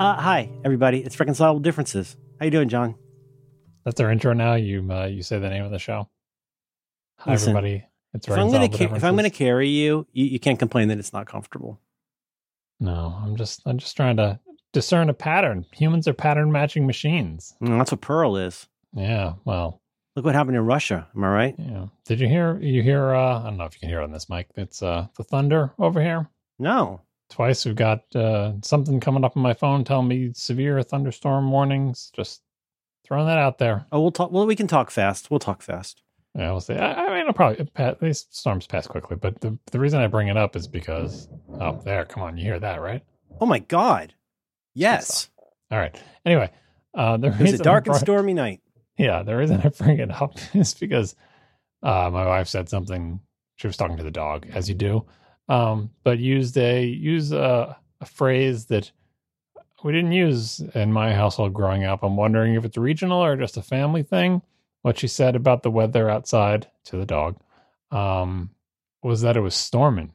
Uh, hi, everybody. It's Reconcilable Differences. How you doing, John? That's our intro now. You uh, you say the name of the show. Hi, Listen, everybody. It's If I'm gonna Reconcilable ca- if I'm gonna carry you, you, you can't complain that it's not comfortable. No, I'm just I'm just trying to discern a pattern. Humans are pattern matching machines. Mm, that's what Perl is. Yeah. Well, Look what happened in Russia. Am I right? yeah. Did you hear? You hear? Uh, I don't know if you can hear on this mic. It's uh the thunder over here. No. Twice we've got uh something coming up on my phone telling me severe thunderstorm warnings. Just throwing that out there. Oh, we'll talk. Well, we can talk fast. We'll talk fast. Yeah, we'll see. I, I mean, it'll probably these storms pass quickly, but the the reason I bring it up is because oh, there, come on, you hear that, right? Oh my God. Yes. All right. Anyway, uh, the It was a dark and stormy night. Yeah, the reason I bring it up is because uh, my wife said something. She was talking to the dog, as you do, um, but used a use a, a phrase that we didn't use in my household growing up. I'm wondering if it's regional or just a family thing. What she said about the weather outside to the dog um, was that it was storming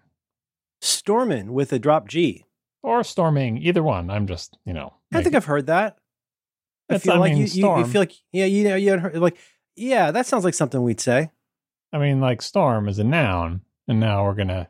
Storming with a drop G. or storming, either one. I'm just you know. I think I've heard that. I feel I like mean, you, you, you feel like yeah you know you heard, like yeah that sounds like something we'd say. I mean, like storm is a noun, and now we're gonna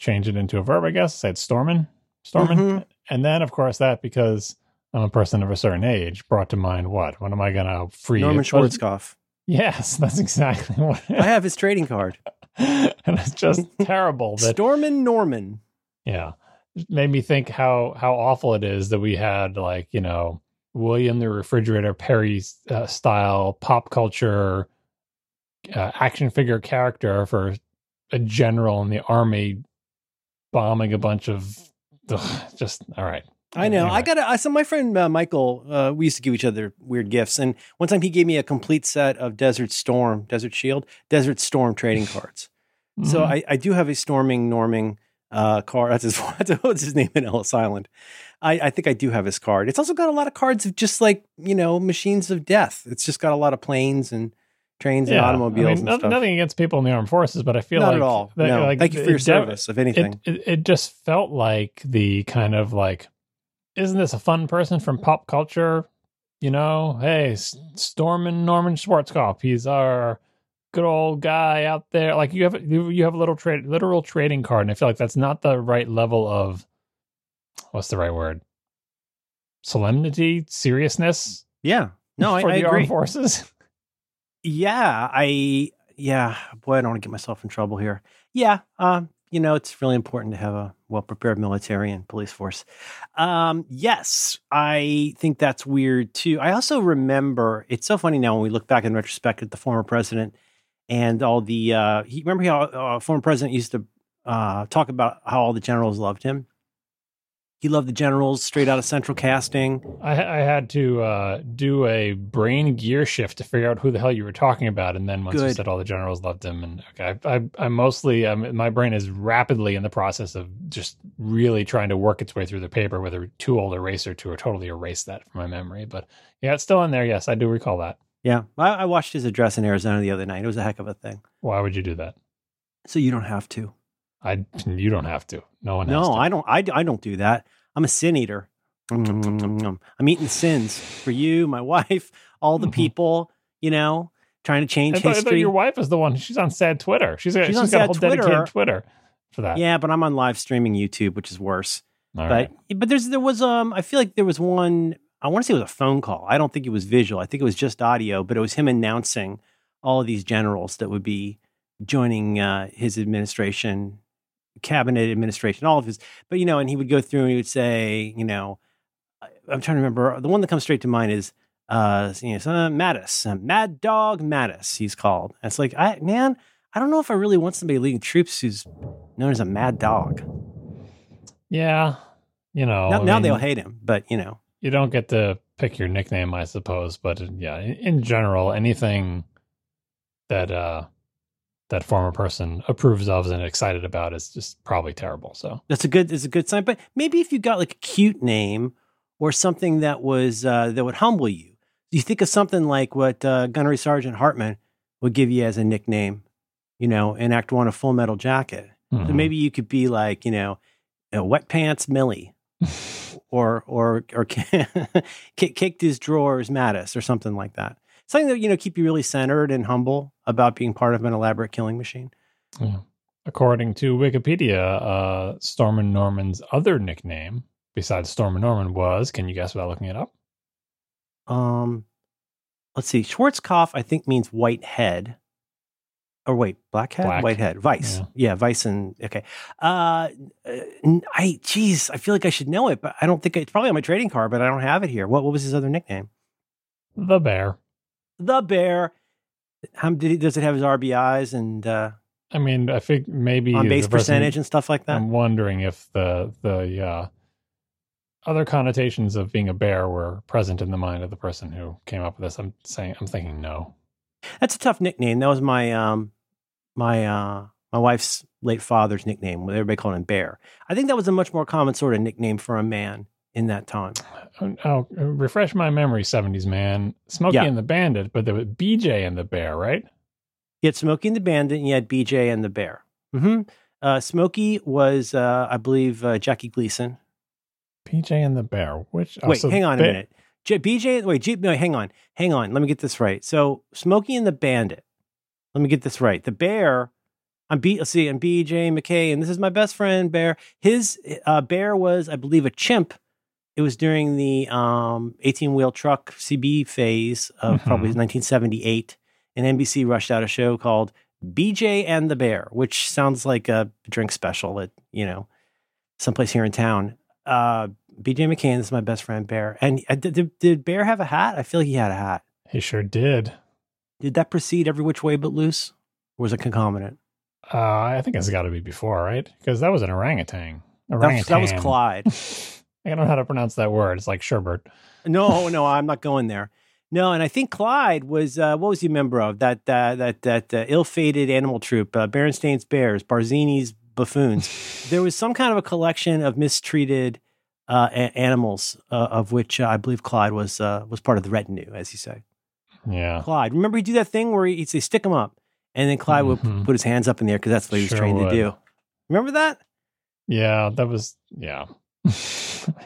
change it into a verb, I guess. Say it's storming, storming, Mhm. and then of course that because I'm a person of a certain age brought to mind what? When am I gonna free? Norman? Schwarzkopf. Yes, that's exactly what. I have his trading card. and it's just terrible that Stormin Norman. yeah, it made me think how how awful it is that we had like you know William the Refrigerator Perry uh, style pop culture uh, action figure character for a general in the army bombing a bunch of ugh, just all right. I know. I got to. So my friend uh, Michael, uh, we used to give each other weird gifts, and one time he gave me a complete set of Desert Storm, Desert Shield, Desert Storm trading cards. So Mhm. I, I do have a storming, norming uh, card. That's his. That's his name in Ellis Island. I, I think I do have his card. It's also got a lot of cards of just like you know machines of death. It's just got a lot of planes and trains and automobiles I mean, and no- stuff. nothing against people in the armed forces, but I feel Not like at all. that- no. like, Thank you for your service. If anything, It, it it just felt like the kind of like, isn't this a fun person from pop culture? You know, hey, Stormin Norman Schwarzkopf, he's our good old guy out there. Like you have you you have a little trade literal trading card, and I feel like that's not the right level of what's the right word? Solemnity, seriousness yeah. No, I, for I the agree. armed forces. Yeah, I yeah, boy, I don't want to get myself in trouble here. Yeah, um, you know, it's really important to have a well prepared military and police force. Um, yes, I think that's weird too. I also remember it's so funny now when we look back in retrospect at the former president and all the uh he remember how uh, former president used to uh talk about how all the generals loved him. He loved the generals straight out of central casting. I, I had to uh, do a brain gear shift to figure out who the hell you were talking about, and then once you said all the generals loved him, and okay, I, I, I mostly, um, my brain is rapidly in the process of just really trying to work its way through the paper with a too old eraser to totally erase that from my memory. But yeah, it's still in there. Yes, I do recall that. Yeah, I, I watched his address in Arizona the other night. It was a heck of a thing. Why would you do that? So you don't have to. I, you don't have to. No one has No, to. I don't. I, I don't do that. I'm a sin eater. I'm eating sins for you, my wife, all the Mhm. people. You know, trying to change I thought, I thought history. your wife is the one. She's on sad Twitter. She's got, She's she's on got a whole Twitter. dedicated Twitter for that. yeah, but I'm on live streaming YouTube, which is worse. All but right. but there's there was um I feel like there was one I want to say it was a phone call. I don't think it was visual. I think it was just audio, but it was him announcing all of these generals that would be joining uh, his administration, cabinet administration, all of his. But you know, and he would go through and he would say, you know, I'm trying to remember. The one that comes straight to mind is uh, you know, uh, Mattis, uh, Mad Dog Mattis. He's called. And it's like, I man, I don't know if I really want somebody leading troops who's known as a mad dog. Yeah. You know, now, now mean- they'll hate him, but you know. you don't get to pick your nickname, I suppose. But uh, yeah, in, in general, anything that uh that former person approves of and excited about is just probably terrible. So That's a good. It's a good sign. But maybe if you got like a cute name or something that was uh, that would humble you, you think of something like what uh, Gunnery Sergeant Hartman would give you as a nickname. You know, in Act One of Full Metal Jacket. So mhm. maybe you could be like, you know, uh, Wet Pants Millie or or or kicked his drawers Mattis or something like that. Something that you know keep you really centered and humble about being part of an elaborate killing machine. Yeah. According to Wikipedia, uh, Stormin Norman's other nickname besides Stormin Norman was, can you guess without looking it up? Um, let's see. Schwarzkopf, I think, means white head. Or wait, black head, Black. white head, Vice. Yeah. Yeah. Vice and okay. Uh, uh, I geez, I feel like I should know it, but I don't think it's probably on my trading card, but I don't have it here. What what was his other nickname? The Bear. The Bear. How did he, does it have his RBIs and uh, I mean, I think maybe on base percentage and stuff like that? I'm wondering if the the uh, other connotations of being a bear were present in the mind of the person who came up with this. I'm saying, I'm thinking no. That's a tough nickname. That was my um my uh my wife's late father's nickname. Everybody called him Bear. I think that was a much more common sort of nickname for a man in that time. Oh, refresh my memory, 70s man. Smokey Yeah. and the Bandit, but there was BJ and the Bear, right? You had Smokey and the Bandit, and you had BJ and the Bear. hmm Uh, Smokey was, uh, I believe, uh, Jackie Gleason. BJ and the Bear. Which oh, Wait, so hang on a minute. J- BJ, wait, G, no, hang on, hang on. Let me get this right. So Smokey and the Bandit. Let me get this right. The Bear. I'm B. Let's see. I'm BJ McKay, and this is my best friend Bear. His uh, Bear was, I believe, a chimp. It was during the um, 18 wheel truck CB phase of Mhm. probably 1978, and NBC rushed out a show called BJ and the Bear, which sounds like a drink special at you know someplace here in town. Uh, BJ McKay this is my best friend Bear, and uh, did, did, Bear have a hat? I feel like he had a hat. He sure did. Did that precede every which way but loose, or was it concomitant? Uh, I think it's got to be before, right? Because that was an orangutan. That, was- Orangutan. that was Clyde. I don't know how to pronounce that word. It's like sherbert. No, no, I'm not going there. No, and I think Clyde was uh, what was he a member of that uh, that that uh, ill-fated animal troupe, uh, Berenstein's Bears, Barzini's Buffoons. there was some kind of a collection of mistreated uh, a- animals, uh, of which uh, I believe Clyde was uh, was part of the retinue, as you say. Yeah. Clyde, remember he do that thing where he'd say stick him up, and then Clyde would Mhm. put his hands up in the air because that's what he was Sure trained would. to do. Remember that? Yeah, that was yeah.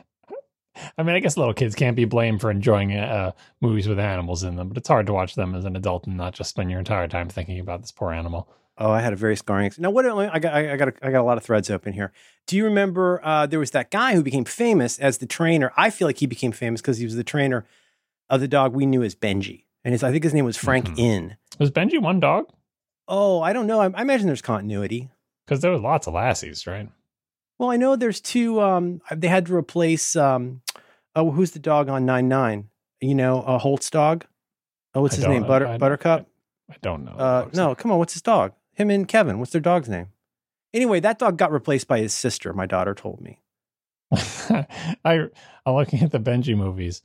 I mean, I guess little kids can't be blamed for enjoying uh, movies with animals in them, but it's hard to watch them as an adult and not just spend your entire time thinking about this poor animal. Oh, I had a very scarring. Now, what I got, I got, a, I got a lot of threads open here. Do you remember? Uh, there was that guy who became famous as the trainer. I feel like he became famous because he was the trainer of the dog we knew as Benji, and his, I think his name was Frank Mhm. Inn. Was Benji one dog? Oh, I don't know. I, I imagine there's continuity. Because there were lots of lassies, right? Well, I know there's two. Um, they had to replace. Um, oh, who's the dog on Nine Nine? You know, a Holt's dog. Oh, what's I his name? Butter I- Buttercup. I don't know. Uh, no, come on. What's his dog? Him and Kevin. What's their dog's name? Anyway, that dog got replaced by his sister. My daughter told me. I I'm looking at the Benji movies.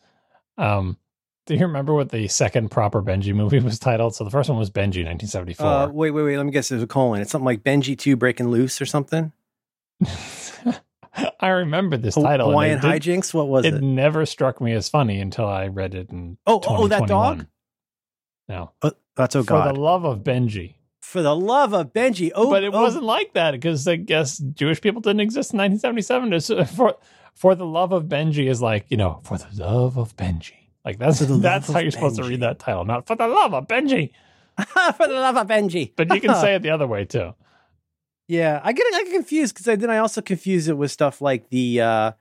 Um, do you remember what the second proper Benji movie was titled? So the first one was Benji, 1974. Uh, wait, wait, wait. Let me guess. There's a colon. It's something like Benji 2 Breaking Loose or something. I remember this title. Hawaiian hijinks. What was it, it? never struck me as funny until I read it in Oh, oh, that dog? No, Oh, that's oh god. for the love of Benji. For the love of Benji. Oh, but it oh, wasn't like that because I guess Jewish people didn't exist in 1977. It's- uh, For for the love of Benji is like you know for the love of Benji. Like that's For the love that's how you're supposed to read that title, not for the love of Benji. for the love of Benji. But you can say it the other way too. Yeah, I get I get confused because then I also confuse it with stuff like the, uh,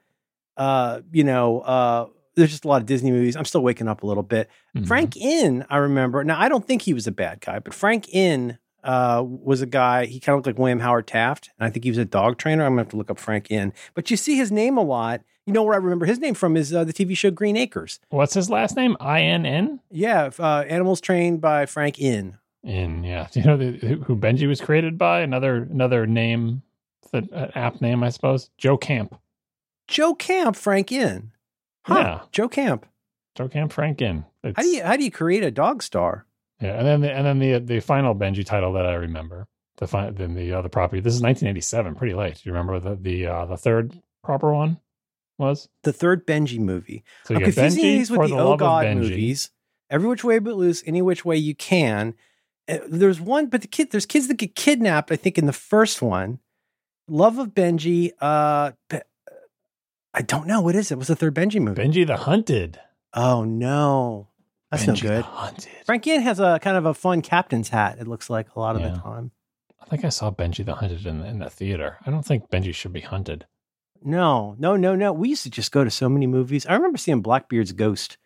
uh, you know, uh, there's just a lot of Disney movies. I'm still waking up a little bit. Mhm. Frank Inn, I remember. Now I don't think he was a bad guy, but Frank Inn uh, was a guy. He kind of looked like William Howard Taft, and I think he was a dog trainer. I'm gonna have to look up Frank Inn. But you see his name a lot. You know where I remember his name from is uh, the TV show Green Acres. What's his last name? I N N. Yeah, uh, animals trained by Frank Inn. In yeah, do you know the, who Benji was created by? Another another name, that uh, app name, I suppose. Joe Camp. Joe Camp, Frank Inn. Huh, Yeah. Joe Camp. Joe Camp Frank Inn. It's, How do you how do you create a dog star? Yeah, and then the, and then the the final Benji title that I remember, the fi- then the other property. This is 1987, pretty late. Do you remember the the uh, the third proper one was? The third Benji movie. So I'm confusing Benji these with the, the, Oh God Benji. movies. Every which way but loose, any which way you can. Uh, There's one, but the kid, there's kids that get kidnapped. I think in the first one, Love of Benji. Uh, I don't know. What is it? What's the third Benji movie? Benji the Hunted. oh no, that's Benji no the good. Hunted. Frank Inn has a kind of a fun captain's hat. It looks like a lot of Yeah. the time. I think I saw Benji the Hunted in the, in the theater. I don't think Benji should be hunted. No, no, no, no. We used to just go to so many movies. I remember seeing Blackbeard's Ghost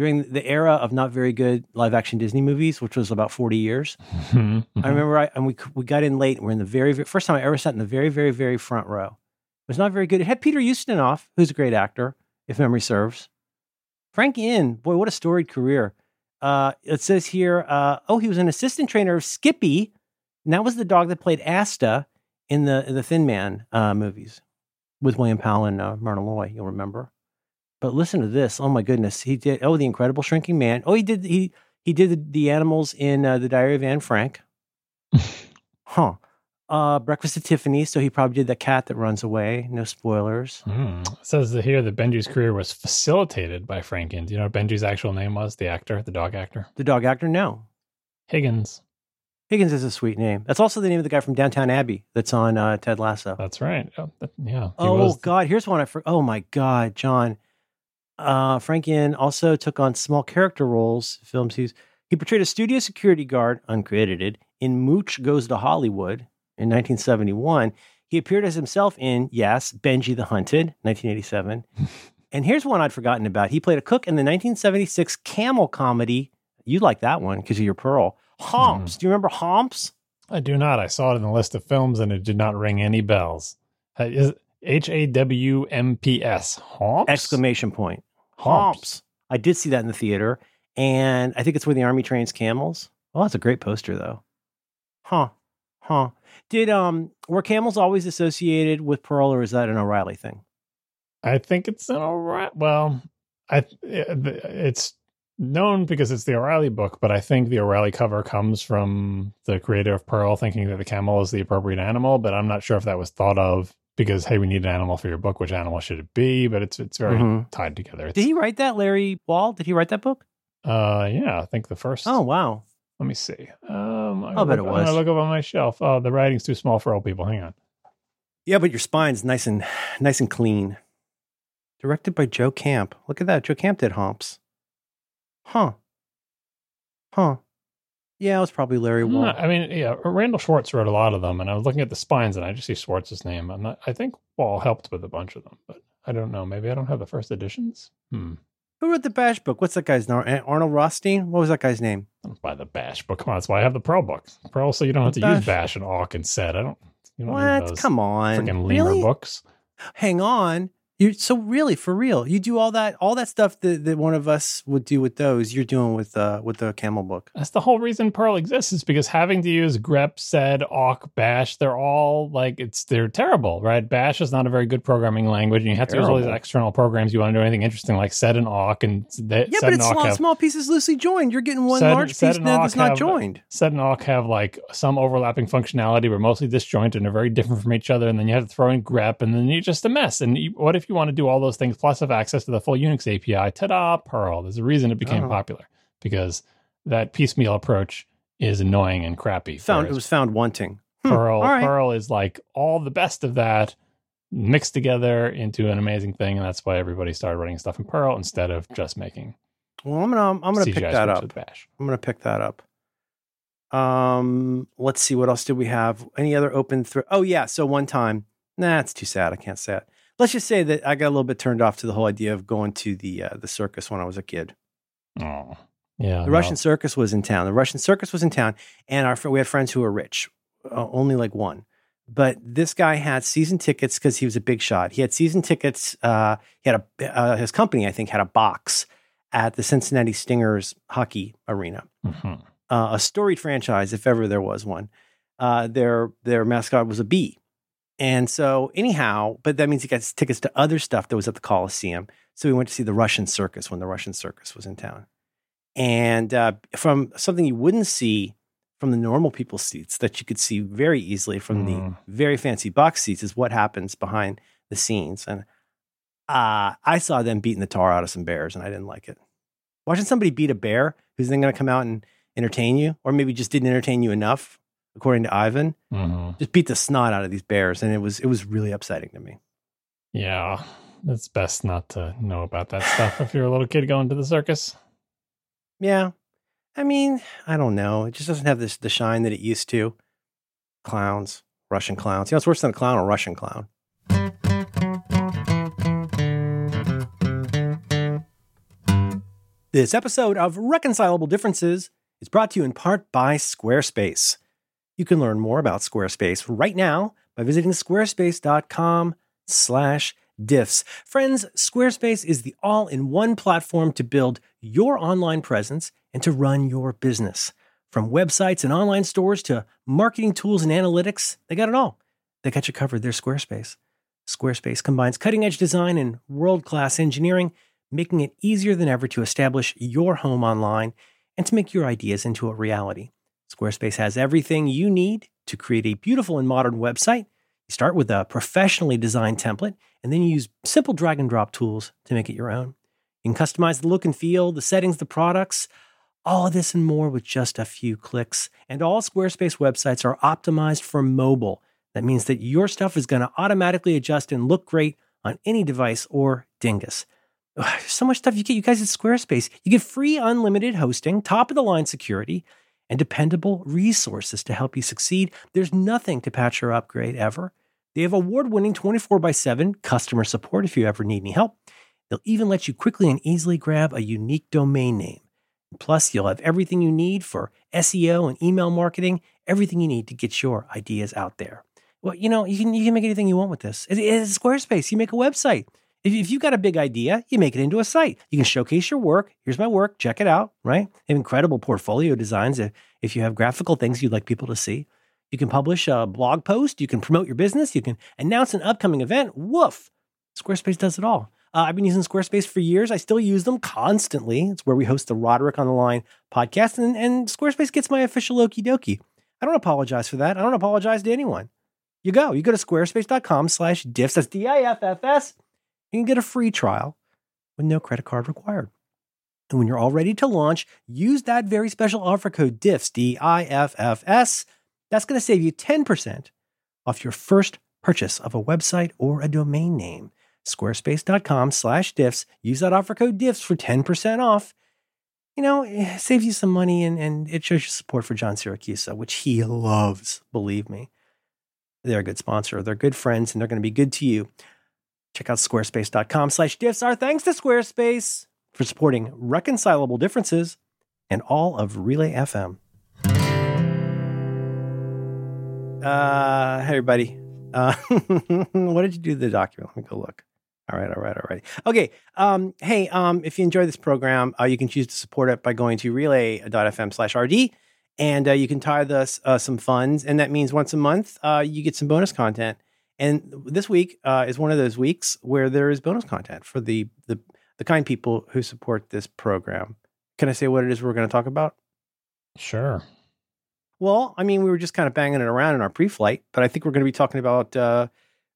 during the era of not very good live action Disney movies, which was about 40 years. Mhm. I remember I, and we we got in late. We're in the very, very first time I ever sat in the very, very, very front row. It was not very good. It had Peter Ustinov, who's a great actor, if memory serves. Frank Inn, boy, what a storied career. Uh, it says here, uh, oh, he was an assistant trainer of Skippy, and that was the dog that played Asta in the the Thin Man uh, movies with William Powell and uh, Myrna Loy. You'll remember. But listen to this. Oh my goodness, he did. Oh, the Incredible Shrinking Man. Oh, he did. He he did the, the animals in uh, the Diary of Anne Frank. huh. Uh, Breakfast at Tiffany's. So he probably did the cat that runs away. No spoilers. It says that here that Benji's career was facilitated by Frank Inn. Do you know what Benji's actual name was? The actor, the dog actor? The dog actor. No. Higgins. Higgins is a sweet name. That's also the name of the guy from Downton Abbey that's on uh, Ted Lasso. That's right. Oh, that- yeah. Oh was- God, here's one I for. Oh my God, John. Uh, Frank Inn also took on small character roles. Films he's he portrayed a studio security guard, uncredited, in Mooch Goes to Hollywood in 1971. He appeared as himself in Yes, Benji the Hunted, 1987. and here's one I'd forgotten about. He played a cook in the 1976 Camel comedy. You like that one because of your Perl. Hawmps. Do you remember Hawmps? I do not. I saw it in the list of films and it did not ring any bells. Uh, H A W M P S. Hawmps? Exclamation point. Hawmps. I did see that in the theater, and I think it's where the army trains camels. Oh, that's a great poster, though. Huh? Huh? Did um were camels always associated with Perl, or is that an O'Reilly thing? I think it's an alright. Well, I it's known because it's the O'Reilly book, but I think the O'Reilly cover comes from the creator of Perl thinking that the camel is the appropriate animal, but I'm not sure if that was thought of because hey, we need an animal for your book. Which animal should it be? But it's it's very Mhm. tied together. It's, Did he write that, Larry Wall? Did he write that book? Uh, yeah, I think the first. Oh wow. let me see. Um, I'll bet look, it was. gonna look up on my shelf. Oh, the writing's too small for old people. Hang on. Yeah, but your spine's nice and nice and clean. Directed by Joe Camp. Look at that. Joe Camp did Hawmps. Huh. Huh. Yeah, it was probably Larry Wall. I mean, yeah, Randal Schwartz wrote a lot of them, and I was looking at the spines, and I just see Schwartz's name. I'm not, I think Wall helped with a bunch of them, but I don't know. Maybe I don't have the first editions. Hmm. Who wrote the Bash book? What's that guy's name? Arnold Rothstein? What was that guy's name? I don't buy the Bash book. Come on, that's why I have the Pro books. Perl, so you don't have to The use Bash. Bash and Awk and Sed. I don't. You don't What? Come on. freaking lemur really? books. Hang on. You so really for real? You do all that all that stuff that, that one of us would do with those. You're doing with uh with the camel book. That's the whole reason Perl exists is because having to use grep, sed, awk, bash, they're all like it's they're terrible, right? Bash is not a very good programming language, and you have to use all these external programs. You want to do anything interesting like sed and awk, and they, Yeah, sed but it's awk small, have, small pieces loosely joined. You're getting one Sed- large Sed piece and that's not have- joined. Sed and awk have like some overlapping functionality. We're mostly disjointed and are very different from each other, and then you have to throw in grep, and then you're just a mess. And you, what if you want to do all those things plus have access to the full Unix API? Ta-da! Perl. There's a reason it became Oh. popular because that piecemeal approach is annoying and crappy. Found it was found wanting. Hmm, Perl. Perl is like all the best of that mixed together into an amazing thing, and that's why everybody started writing stuff in Perl instead of just making Well, I'm gonna I'm gonna CGI pick that up. Bash. I'm gonna pick that up. Um, let's see what else did we have? Any other open thread? Oh yeah, so one time, nah, it's too sad. I can't say it. Let's just say that I got a little bit turned off to the whole idea of going to the uh, the circus when I was a kid. Oh, yeah. The Russian circus was in town. The Russian circus was in town, and our we had friends who were rich, uh, only like one. But this guy had season tickets because he was a big shot. He had season tickets. Uh, he had a uh, his company, I think, had a box at the Cincinnati Stingers hockey arena Mhm. uh, a storied franchise, if ever there was one. Uh, their their mascot was a bee, and so anyhow, but that means he got tickets to other stuff that was at the Coliseum. So we went to see the Russian circus when the Russian circus was in town, and uh, from something you wouldn't see from the normal people's seats that you could see very easily from Mm. the very fancy box seats is what happens behind the scenes, and uh, I saw them beating the tar out of some bears, and I didn't like it. Watching somebody beat a bear who's then going to come out and entertain you, or maybe just didn't entertain you enough, according to Ivan. Mhm. Just beat the snot out of these bears, and it was it was really upsetting to me. Yeah. it's best not to know about that stuff if you're a little kid going to the circus. Yeah. I mean, I don't know. It just doesn't have this the shine that it used to. Clowns, Russian clowns. You know, it's worse than a clown or Russian clown. This episode of Reconcilable Differences is brought to you in part by Squarespace. You can learn more about Squarespace right now by visiting squarespace.com slash diffs. Friends, Squarespace is the all-in-one platform to build your online presence and to run your business. From websites and online stores to marketing tools and analytics, they got it all. They got you covered. They're Squarespace. Squarespace combines cutting-edge design and world-class engineering – making it easier than ever to establish your home online and to make your ideas into a reality. Squarespace has everything you need to create a beautiful and modern website. You start with a professionally designed template, and then you use simple drag and drop tools to make it your own. You can customize the look and feel, the settings, the products, all of this and more with just a few clicks. And all Squarespace websites are optimized for mobile. That means that your stuff is going to automatically adjust and look great on any device or dingus. Ugh, so much stuff you get. You guys at Squarespace, you get free unlimited hosting, top of the line security, and dependable resources to help you succeed. There's nothing to patch or upgrade ever. They have award winning 24 by 7 customer support if you ever need any help. They'll even let you quickly and easily grab a unique domain name. Plus, you'll have everything you need for SEO and email marketing, everything you need to get your ideas out there. Well, you know, you can, you can make anything you want with this. it's Squarespace. You make a website. If, if you've got a big idea, you make it into a site. You can showcase your work. Here's my work. Check it out, right? Incredible portfolio designs if, if you have graphical things you'd like people to see. You can publish a blog post. You can promote your business. You can announce an upcoming event. Woof! Squarespace does it all. Uh, I've been using Squarespace for years. I still use them constantly. It's where we host the Roderick on the Line podcast, and, and Squarespace gets my official okie dokie. I don't apologize for that. I don't apologize to anyone. You go. You go to squarespace.com slash diffs. That's D-I-F-F-S you can get a free trial with no credit card required. And when you're all ready to launch, use that very special offer code DIFFS, D I F F S. That's going to save you 10% off your first purchase of a website or a domain name. Squarespace.com slash diffs. Use that offer code diffs for 10% off. You know, it saves you some money and, and it shows your support for John Siracusa, which he loves, believe me. They're a good sponsor. They're good friends and they're going to be good to you. Check out squarespace.com slash diffs. Our thanks to Squarespace for supporting reconcilable differences and all of Relay FM. Uh, hey everybody. Uh, what did you do to the document? Let me go look. All right, all right, all right. Okay. Um, hey, um, if you enjoy this program, uh, you can choose to support it by going to relay.fm slash RD and uh, you can tie us uh, some funds. And that means once a month, uh, you get some bonus content. And this week uh, is one of those weeks where there is bonus content for the, the the kind people who support this program. Can I say what it is we're going to talk about? Sure. Well, I mean, we were just kind of banging it around in our pre-flight, but I think we're going to be talking about uh,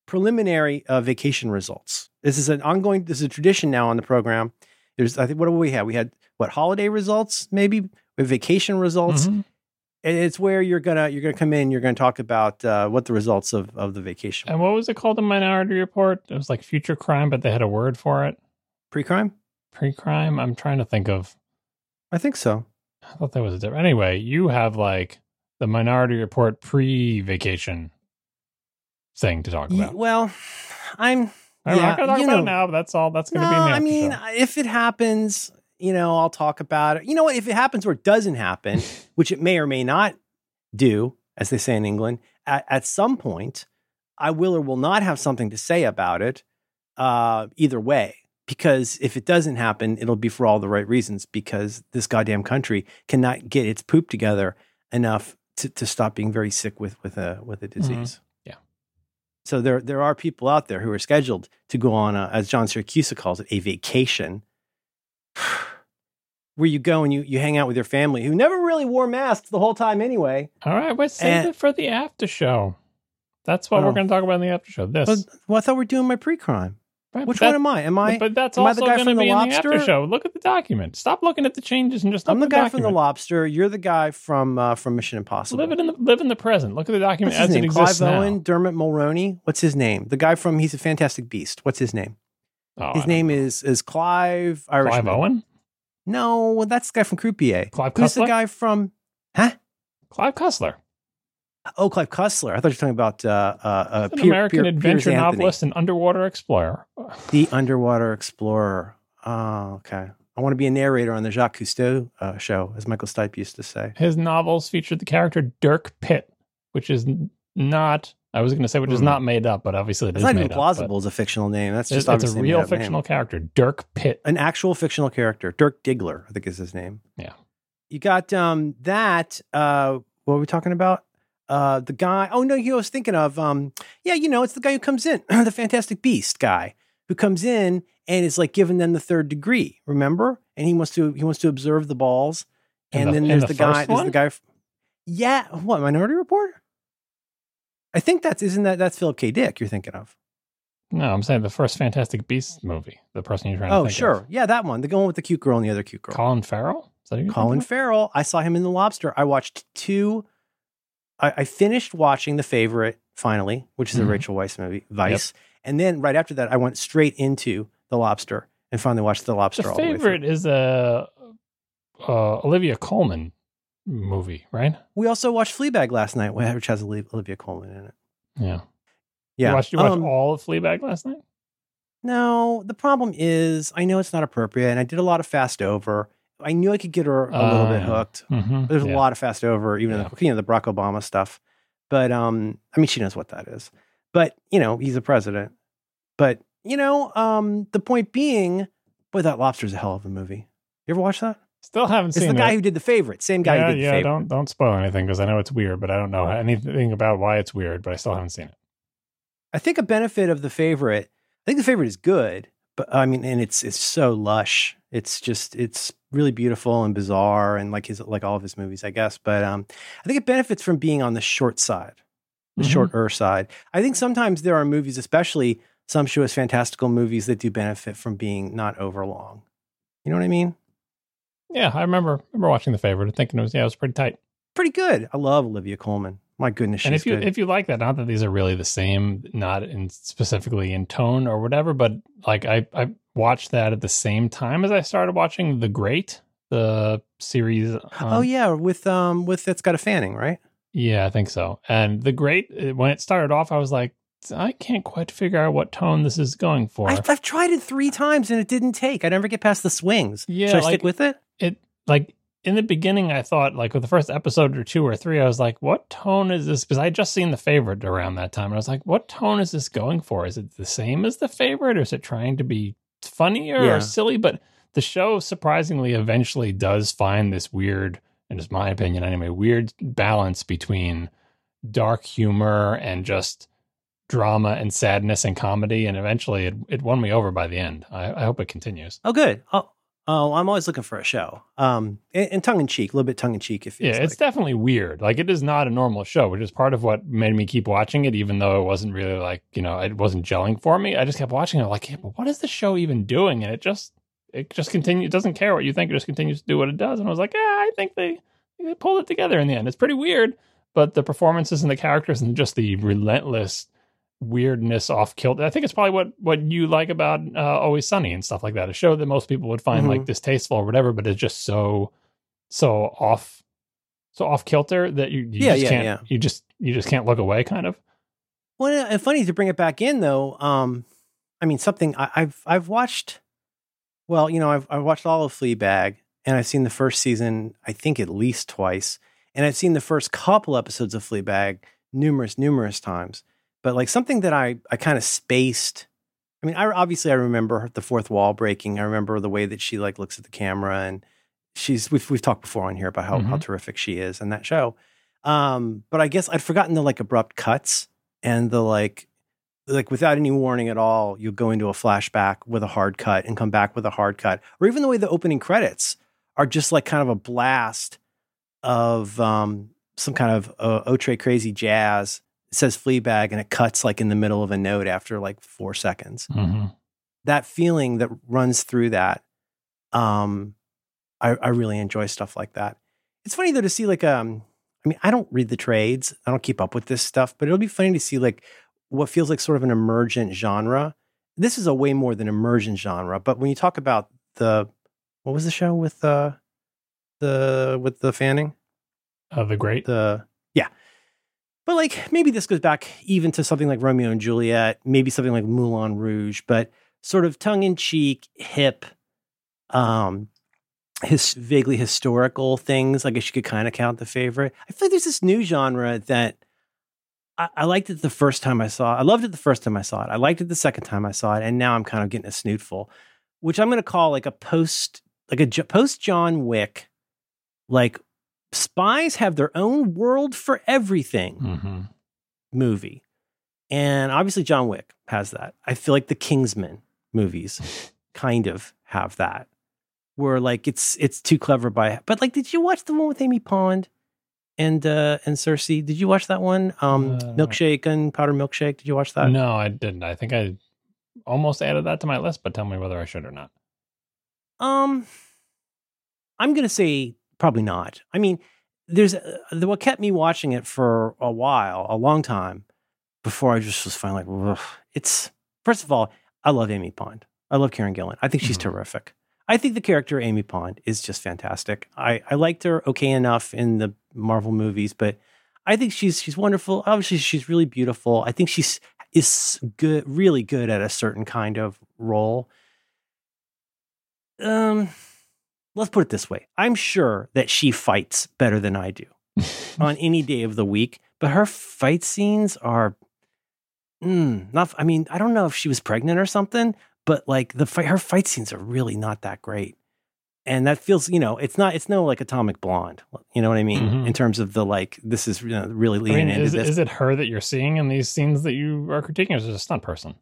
preliminary uh, vacation results. This is an ongoing. This is a tradition now on the program. There's, I think, what do we have? We had what holiday results, maybe vacation results, mm-hmm it's where you're gonna you're gonna come in. You're gonna talk about uh, what the results of of the vacation. And what was it called? The Minority Report. It was like future crime, but they had a word for it. Pre-crime. Pre-crime. I'm trying to think of. I think so. I thought that was a different. Anyway, you have like the Minority Report pre-vacation thing to talk about. well, I'm. I'm yeah, not to talk about know, it now, but that's all. That's to no, be. I mean, show. if it happens, you know, I'll talk about it. You know what? If it happens or it doesn't happen, which it may or may not do, as they say in England, at, at some point, I will or will not have something to say about it uh, either way. Because if it doesn't happen, it'll be for all the right reasons because this goddamn country cannot get its poop together enough to, to stop being very sick with, with, a, with a mm-hmm. disease. Mm-hmm. Yeah. So there, there are people out there who are scheduled to go on, a, as John Siracusa calls it, a vacation where you go and you, you hang out with your family who never really wore masks the whole time anyway. All right, let's save and, it for the after show. That's what oh. we're going to talk about in the after show. This. But, well, I thought we are doing my pre-crime. Right, Which that, one am I? Am I? But that's also going to be in the after show. Look at the document. Stop looking at the changes and just. I'm the, the guy document. from the Lobster. You're the guy from uh, from Mission Impossible. Live in the live in the present. Look at the document What's as name? it exists Clive now. Owen, Dermot Mulroney. What's his name? The guy from He's a Fantastic Beast. What's his name? Oh, His name know. is is Clive Clive Irishman. Owen. No, that's the guy from Croupier. Clive Who's the guy from? Huh? Clive Cussler. Oh, Clive Cussler. I thought you were talking about uh, uh, uh, An Pier- American Pier- adventure Piers Anthony. novelist and underwater explorer. the underwater explorer. Oh, okay. I want to be a narrator on the Jacques Cousteau uh, show, as Michael Stipe used to say. His novels featured the character Dirk Pitt, which is not. I was going to say which is Hmm. not made up, but obviously it It's is not even up, plausible as a fictional name. That's just It's, it's a real made-up name. fictional character, Dirk Pitt. an actual fictional character. Dirk Diggler, I think is his name. Yeah. You got um that uh what were we talking about? Uh the guy oh no, he was thinking of um yeah, you know, it's the guy who comes in, the Fantastic Beast guy, who comes in and is like giving them the third degree, remember? And he wants to he wants to observe the balls. In And the- then there's the the, guy there's the guy Yeah, what, Minority Report? I think that's isn't that that's Philip K. Dick you're thinking of. No, I'm saying the first Fantastic Beasts movie. The person you're trying to Oh, sure. of. Yeah, that one. The one with the cute girl and the other cute girl. Colin Farrell. Is that who Colin? Farrell. I saw him in The Lobster. I watched two. I, I finished watching The Favorite finally, which is Mhm. a Rachel Weisz movie, Vice, and then right after that, I went straight into The Lobster and finally watched The Lobster. The all the favorite is a uh, Olivia Colman movie, right? We also watched Fleabag last night, which has Oli- Olivia Colman in it. Yeah. Yeah. You watched, you watched Um, all of Fleabag last night? no, the problem is I know it's not appropriate, and I did a lot of fast over. I knew I could get her a little Uh, bit hooked. Mm-hmm. There's a lot of fast over, even in the, you know the Barack Obama stuff. But um, I mean, she knows what that is. But you know, he's a president. But you know, um, the point being, boy, that Lobster's a hell of a movie. You ever watch that? Still haven't It's seen It's the guy it. who did the favorite. Same guy yeah, who did the yeah. favorite. Don't don't spoil anything because I know it's weird, but I don't know anything about why it's weird. But I still haven't seen it. I think a benefit of the favorite. I think the favorite is good, but I mean, and it's it's so lush. It's just it's really beautiful and bizarre, and like his like all of his movies, I guess. But um, I think it benefits from being on the short side, the Mhm. shorter side. I think sometimes there are movies, especially sumptuous, fantastical movies, that do benefit from being not over long. You know what I mean? Yeah, I remember remember watching the favorite and thinking it was yeah, it was pretty tight. Pretty good. I love Olivia Colman. My goodness, she's and if you good. if you like that, not that these are really the same, not in specifically in tone or whatever, but like I I watched that at the same time as I started watching The Great, the series. oh yeah, with um with it's got a Fanning, right? yeah, I think so. And The Great, when it started off, I was like, I can't quite figure out what tone this is going for. I've, I've tried it three times and it didn't take. I never get past the swings. Yeah, Should I like- stick with it? it like in the beginning i thought like with the first episode or two or three i was like what tone is this because i had just seen the favorite around that time and i was like what tone is this going for is it the same as the favorite or is it trying to be funnier Yeah. or silly but the show surprisingly eventually does find this weird and it's my opinion anyway weird balance between dark humor and just drama and sadness and comedy and eventually it, it won me over by the end i, I hope it continues Oh, good. Oh, oh, I'm always looking for a show. Um, and, and tongue in cheek, a little bit tongue in cheek. If Yeah, it's definitely weird. Like it is not a normal show, which is part of what made me keep watching it, even though it wasn't really like you know it wasn't gelling for me. I just kept watching it, like, yeah, but what is the show even doing? And it just it just continues. It doesn't care what you think. It just continues to do what it does. And I was like, yeah, I think they they pulled it together in the end. It's pretty weird, but the performances and the characters and just the relentless weirdness off kilter. I think it's probably what what you like about uh, Always Sunny and stuff like that. A show that most people would find Mhm. like distasteful or whatever, but it's just so so off so off kilter that you, you Yeah, just yeah, can't yeah. you just you just can't look away kind of. Well, and funny to bring it back in though. Um, I mean, something I, I've I've watched. Well, you know, I've I've watched all of Fleabag, and I've seen the first season. I think at least twice, and I've seen the first couple episodes of Fleabag numerous numerous times. But like something that I I kind of spaced. I mean, I obviously I remember the fourth wall breaking. I remember the way that she like looks at the camera, and she's we've we've talked before on here about how how Mhm. terrific she is in that show. Um, but I guess I'd forgotten the like abrupt cuts and the like like without any warning at all you'll go into a flashback with a hard cut and come back with a hard cut or even the way the opening credits are just like kind of a blast of um some kind of uh, Otre crazy jazz says Fleabag and it cuts like in the middle of a note after like 4 seconds Mm-hmm. that feeling that runs through that um I, I really enjoy stuff like that it's funny though to see like um i mean i don't read the trades i don't keep up with this stuff but it'll be funny to see like what feels like sort of an emergent genre this is a way more than emergent genre. But when you talk about the what was the show with uh the with the Fanning? Uh, the Great. The yeah. But like maybe this goes back even to something like Romeo and Juliet, maybe something like Moulin Rouge, but sort of tongue in cheek, hip, um, his vaguely historical things. I guess you could kind of count the favorite. I feel like there's this new genre that I, I, liked it the first time I saw it. I loved it the first time I saw it. I liked it the second time I saw it, and now I'm kind of getting a snootful, which I'm going to call like a post, like a post John Wick, like spies have their own world for everything mm-hmm. movie, and obviously John Wick has that. I feel like the Kingsman movies kind of have that, where like it's it's too clever by, but like, did you watch the one with Amy Pond? and uh and Cersei. Did you watch that one? Um uh, Milkshake Gunpowder Milkshake. Did you watch that? No, I didn't. I think I almost added that to my list, but tell me whether I should or not. Um I'm going to say probably not. I mean, there's uh, what kept me watching it for a while, a long time before I just was finally like, it's first of all, I love Amy Pond. I love Karen Gillan. I think she's mm-hmm. terrific. I think the character Amy Pond is just fantastic. I, I liked her okay enough in the Marvel movies, but I think she's she's wonderful. Obviously, she's really beautiful. I think she's is good, really good at a certain kind of role. Um, let's put it this way: I'm sure that she fights better than I do on any day of the week, but her fight scenes are mm, not. I mean, I don't know if she was pregnant or something, but like the fight, her fight scenes are really not that great. And that feels, you know, it's not, it's no like Atomic Blonde. You know what I mean? Mm-hmm. In terms of the like, this is you know, really leaning I mean, into is, this. Is it her that you're seeing in these scenes that you are critiquing, or is it a stunt person?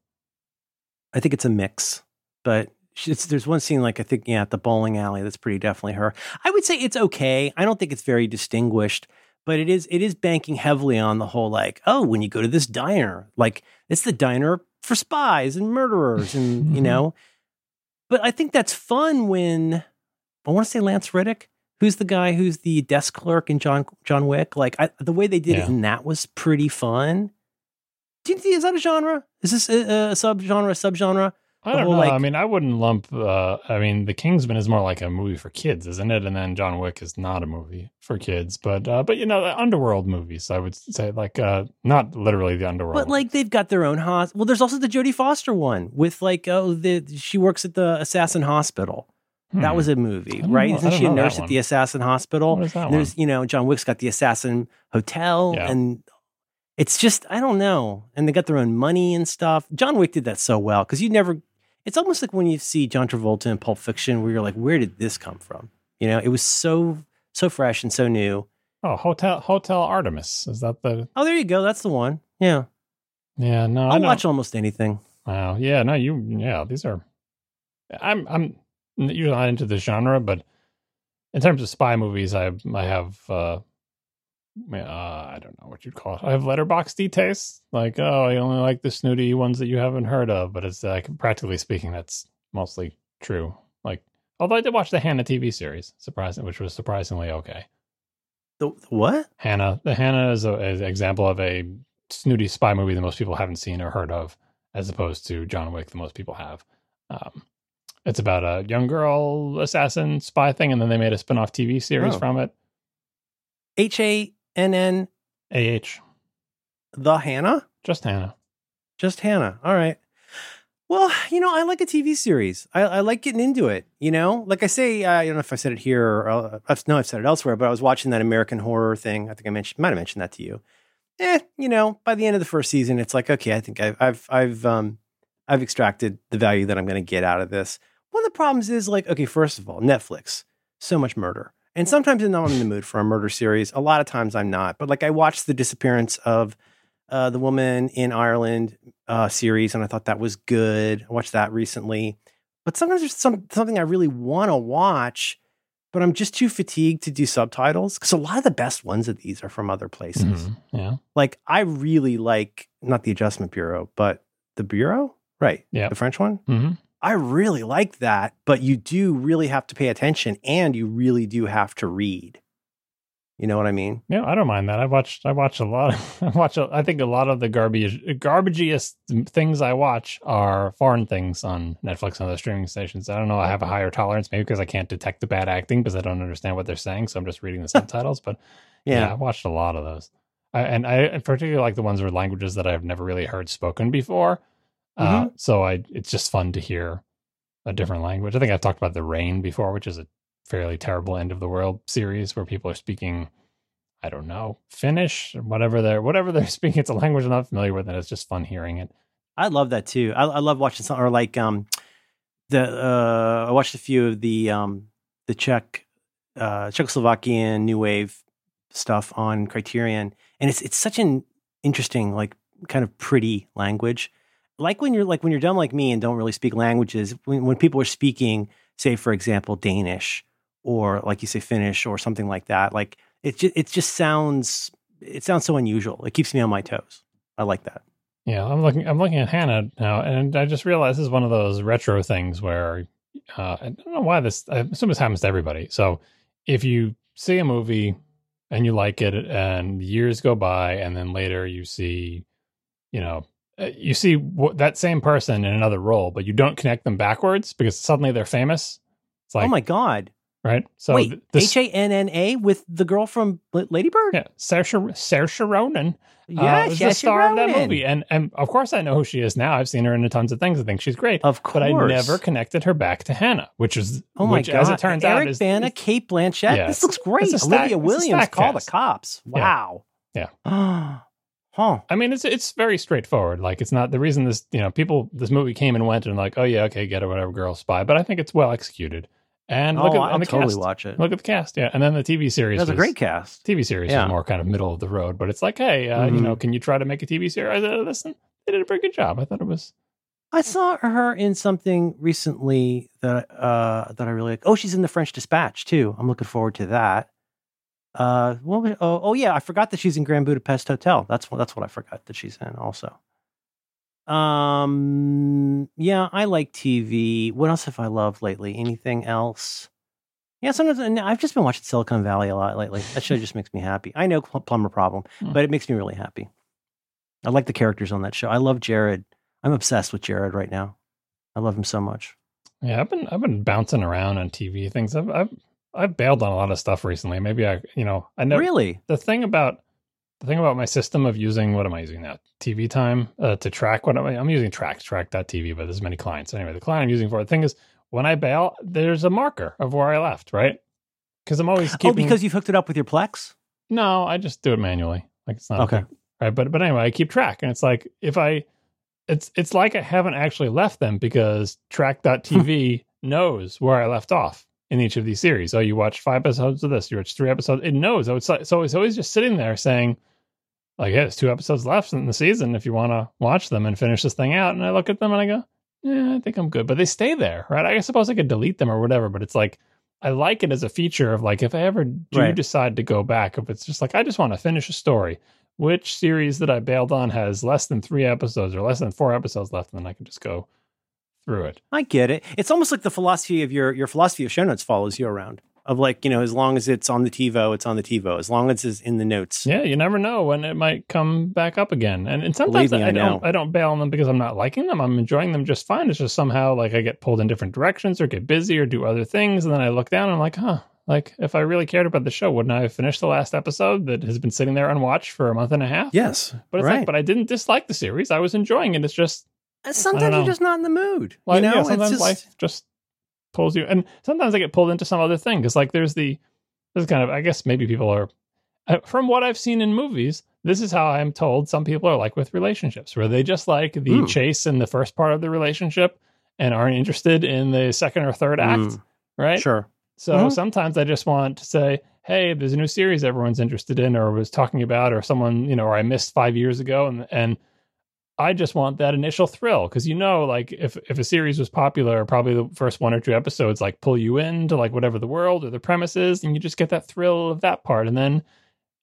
I think it's a mix, but there's one scene like I think yeah at the bowling alley that's pretty definitely her. I would say it's okay. I don't think it's very distinguished, but it is it is banking heavily on the whole like oh when you go to this diner like it's the diner for spies and murderers and you mm-hmm. know but i think that's fun when i want to say Lance Reddick, who's the guy who's the desk clerk in john john wick like I, the way they did yeah. it and that was pretty fun do you think is that a genre is this a, a subgenre a subgenre I don't know. Like, I mean, I wouldn't lump. Uh, I mean, The Kingsman is more like a movie for kids, isn't it? And then John Wick is not a movie for kids, but uh, but you know, underworld movies. I would say like uh, not literally the underworld, but like they've got their own hospital. Well, there's also the Jodie Foster one with like oh the she works at the assassin hospital. Hmm. That was a movie, right? Know, Isn't she a nurse at the assassin hospital? What is that there's one? you know John Wick's got the assassin hotel yeah. and it's just I don't know. And they got their own money and stuff. John Wick did that so well because you never it's almost like when you see John Travolta in Pulp Fiction, where you're like, where did this come from? You know, it was so so fresh and so new. Oh, Hotel Hotel Artemis is that the? Oh, there you go. That's the one. Yeah. Yeah. No, I'll watch almost anything. Wow. Yeah. No, you. Yeah. These are. I'm. I'm usually not into the genre, but in terms of spy movies, I I have uh, uh, I don't know what you'd call it. I have Letterboxd tastes. Like, oh, I only like the snooty ones that you haven't heard of, but it's like practically speaking, that's mostly true. Like, although I did watch the Hannah TV series, surprising, which was surprisingly okay. The, the what? Hannah. The Hannah is, a, is an example of a snooty spy movie that most people haven't seen or heard of, as opposed to John Wick that most people have. Um, it's about a young girl assassin spy thing, and then they made a spin-off TV series oh. from it. H A N N A H. The Hannah? Just Hannah. Just Hannah. All right. Well, you know, I like a TV series. I, I like getting into it. You know, like I say, I don't know if I said it here or uh, no, I've said it elsewhere. But I was watching that American Horror thing. I think I mentioned, might have mentioned that to you. Eh, you know, by the end of the first season, it's like, okay, I think I've, I've, I've, um, I've extracted the value that I'm going to get out of this. One of the problems is like, okay, first of all, Netflix, so much murder. And sometimes I'm in the mood for a murder series. A lot of times I'm not. But like I watched the disappearance of uh, the woman in Ireland uh, series, and I thought that was good. I watched that recently. But sometimes there's some something I really want to watch, but I'm just too fatigued to do subtitles because a lot of the best ones of these are from other places. Mm-hmm. Yeah, like I really like not the Adjustment Bureau, but the Bureau, right? Yeah, the French one. Mm-hmm. I really like that, but you do really have to pay attention and you really do have to read. You know what I mean? Yeah, I don't mind that. I watched. I watch a lot. Of, I watch. A, I think a lot of the garbage, garbagiest things I watch are foreign things on Netflix and other streaming stations. I don't know. I have a higher tolerance, maybe because I can't detect the bad acting because I don't understand what they're saying, so I'm just reading the subtitles. But yeah. yeah, I watched a lot of those, I, and I particularly like the ones with languages that I've never really heard spoken before. Uh, mm-hmm. Uh, so I, it's just fun to hear a different language. I think I've talked about the rain before, which is a fairly terrible end of the world series where people are speaking I don't know, Finnish, whatever they're whatever they're speaking. It's a language I'm not familiar with, and it's just fun hearing it. I love that too. I, I love watching some or like um the uh I watched a few of the um the Czech uh Czechoslovakian new wave stuff on Criterion, and it's it's such an interesting like kind of pretty language. Like when you're like when you're dumb like me and don't really speak languages, when when people are speaking, say for example Danish or like you say Finnish or something like that, like it just it just sounds it sounds so unusual. It keeps me on my toes. I like that. Yeah, I'm looking I'm looking at hannah now, and I just realized this is one of those retro things where uh, I don't know why this. I assume this happens to everybody. So if you see a movie and you like it, and years go by, and then later you see, you know, you see that same person in another role, but you don't connect them backwards because suddenly they're famous. It's like, oh my god! right? So wait, H A N N A with the girl from Ladybird? Yeah, Saoirse Saoirse Ronan. Yeah, uh, the star Ronan. of that movie, and and of course I know who she is now. I've seen her in a tons of things. I think she's great. Of course, but I never connected her back to Hannah, which is oh my which, god, as it turns Eric out, is Bana, Cate Blanchett. Yeah, this looks great. Stack, Olivia Williams, call cast. the cops. Wow. Yeah. yeah. Huh. I mean, it's it's very straightforward. Like, it's not the reason this you know people this movie came and went and like, oh yeah, okay, get it, whatever, girl, spy. But I think it's well executed. And look oh, at I'll the totally cast. watch it. Look at the cast, yeah. And then the TV series. That's a great cast. TV series yeah. is more kind of middle of the road, but it's like, hey, uh, mm-hmm. you know, can you try to make a TV series out of this? They did a pretty good job. I thought it was. I saw her in something recently that uh, that I really like. Oh, she's in the French Dispatch too. I'm looking forward to that. Uh, what was, oh, oh yeah, I forgot that she's in Grand Budapest Hotel. That's what that's what I forgot that she's in also. Um, yeah, I like TV. What else have I loved lately? Anything else? Yeah, sometimes I've just been watching Silicon Valley a lot lately. That show just makes me happy. I know Plumber Problem, hmm. but it makes me really happy. I like the characters on that show. I love Jared. I'm obsessed with Jared right now. I love him so much. Yeah, I've been I've been bouncing around on TV things. I've I've I've bailed on a lot of stuff recently. Maybe I you know I never really the thing about the thing about my system of using what am I using now TV time uh, to track what am I, I'm using track Trakt.tv, but there's many clients anyway. The client I'm using for the thing is when I bail, there's a marker of where I left, right? Because I'm always oh, keeping. Oh, because you've hooked it up with your Plex. No, I just do it manually. Like it's not okay, big, right? But but anyway, I keep track, and it's like if I, it's it's like I haven't actually left them because Trakt.tv knows where I left off in each of these series. Oh, you watched five episodes of this. You watched three episodes. It knows. So it's like, so it's always just sitting there saying, like, yeah, there's two episodes left in the season if you want to watch them and finish this thing out. And I look at them and I go, yeah, I think I'm good. But they stay there, right? I suppose I could delete them or whatever, but it's like I like it as a feature of like if I ever do right. decide to go back, if it's just like I just want to finish a story, which series that I bailed on has less than three episodes or less than four episodes left, and then I can just go through it. I get it. It's almost like the philosophy of your your philosophy of show notes follows you around of like you know as long as it's on the TiVo, it's on the TiVo. As long as it's in the notes. Yeah, you never know when it might come back up again. And, and sometimes me, I, I, don't I don't bail on them because I'm not liking them. I'm enjoying them just fine. It's just somehow like I get pulled in different directions or get busy or do other things, and then I look down and I'm like, huh. Like if I really cared about the show, wouldn't I have finished the last episode that has been sitting there unwatched for a month and a half? Yes, but it's right. like, but I didn't dislike the series. I was enjoying it. It's just sometimes you're just not in the mood. Like, you know, yeah, sometimes just... life just pulls you, and sometimes I get pulled into some other thing because like there's the this is kind of, I guess maybe people are, uh, from what I've seen in movies, this is how I'm told some people are like with relationships, where they just like the mm. chase in the first part of the relationship and aren't interested in the second or third act, mm. right? Sure. So mm-hmm. sometimes I just want to say, hey, there's a new series everyone's interested in or was talking about, or someone, you know, or I missed five years ago, and and I just want that initial thrill because you know, like if if a series was popular, probably the first one or two episodes like pull you into like whatever the world or the premise is, and you just get that thrill of that part, and then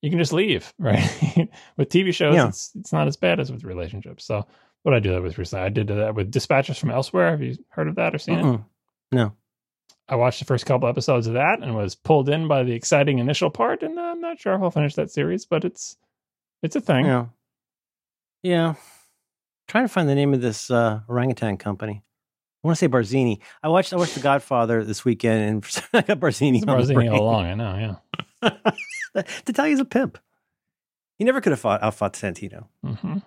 you can just leave, right? with TV shows, yeah. it's it's not as bad as with relationships. So what I do that with recently, I did that with Dispatches from Elsewhere. Have you heard of that or seen Mm-mm. it? No. I watched the first couple episodes of that and was pulled in by the exciting initial part. And I'm not sure if I'll finish that series, but it's it's a thing. Yeah. Yeah. Trying to find the name of this uh, orangutan company. I want to say Barzini. I watched I watched The Godfather this weekend, and I got Barzini. It's on the Barzini all along. I know. Yeah. to tell you, he's a pimp. He never could have fought outfought Santino. hmm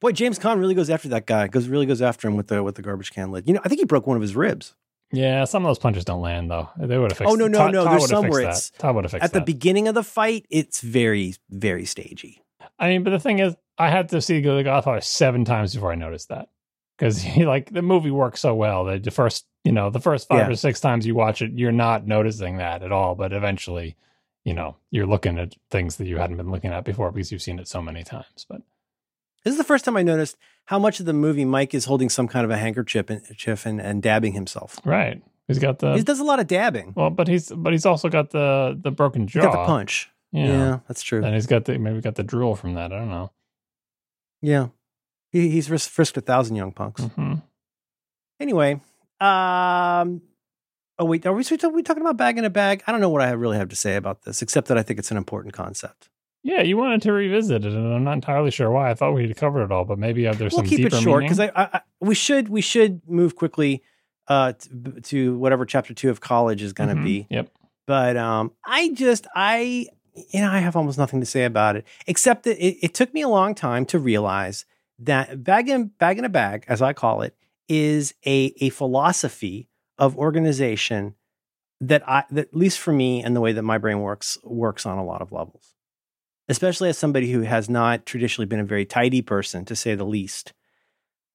Boy, James Caan really goes after that guy. Goes really goes after him with the with the garbage can lid. You know, I think he broke one of his ribs Yeah. Some of those punches don't land though. They would have fixed. Oh, no, no, Todd- no, Todd there's would've some where that. it's- Todd would have fixed at the that. beginning of the fight. It's very very stagey. I mean, but the thing is, I had to see The Godfather seven times before I noticed that because like the movie works so well that the first, you know, the first five Yeah. or six times you watch it, you're not noticing that at all. But eventually, you know, you're looking at things that you hadn't been looking at before because you've seen it so many times. But This is the first time I noticed how much of the movie Mike is holding some kind of a handkerchief and, and, and dabbing himself. right, he's got the he does a lot of dabbing. well, but he's but he's also got the the broken jaw. got the punch. Yeah. Yeah, that's true. And he's got the maybe got the drool from that. I don't know. Yeah, he, he's ris- frisked a thousand young punks. hmm Anyway, um, oh wait, are we, are we talking about bag in a bag? I don't know what I really have to say about this, except that I think it's an important concept. Yeah, you wanted to revisit it, and I'm not entirely sure why. I thought we'd covered it all, but maybe uh, there's we'll some keep it short because I, I, we should we should move quickly uh to, to whatever chapter two of college is going to Mhm. be. Yep. But um, I just I you know I have almost nothing to say about it except that it, it took me a long time to realize that bag in bag in a bag, as I call it, is a a philosophy of organization that I that at least for me and the way that my brain works works on a lot of levels. Especially as somebody who has not traditionally been a very tidy person, to say the least.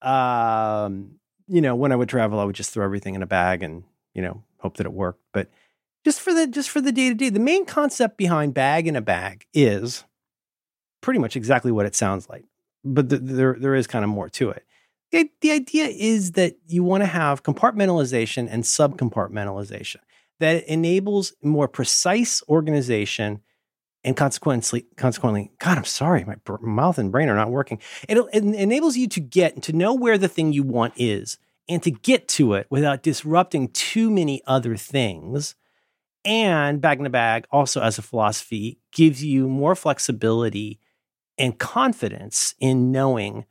Um, you know, when I would travel, I would just throw everything in a bag and you know hope that it worked. But just for the just for the day to day, the main concept behind bag in a bag is pretty much exactly what it sounds like, but th- there there is kind of more to it. The, the idea is that you want to have compartmentalization and subcompartmentalization that enables more precise organization and consequently, consequently, God, I'm sorry, my mouth and brain are not working. It, it enables you to get to know where the thing you want is and to get to it without disrupting too many other things. And bag in a bag, also as a philosophy, gives you more flexibility and confidence in knowing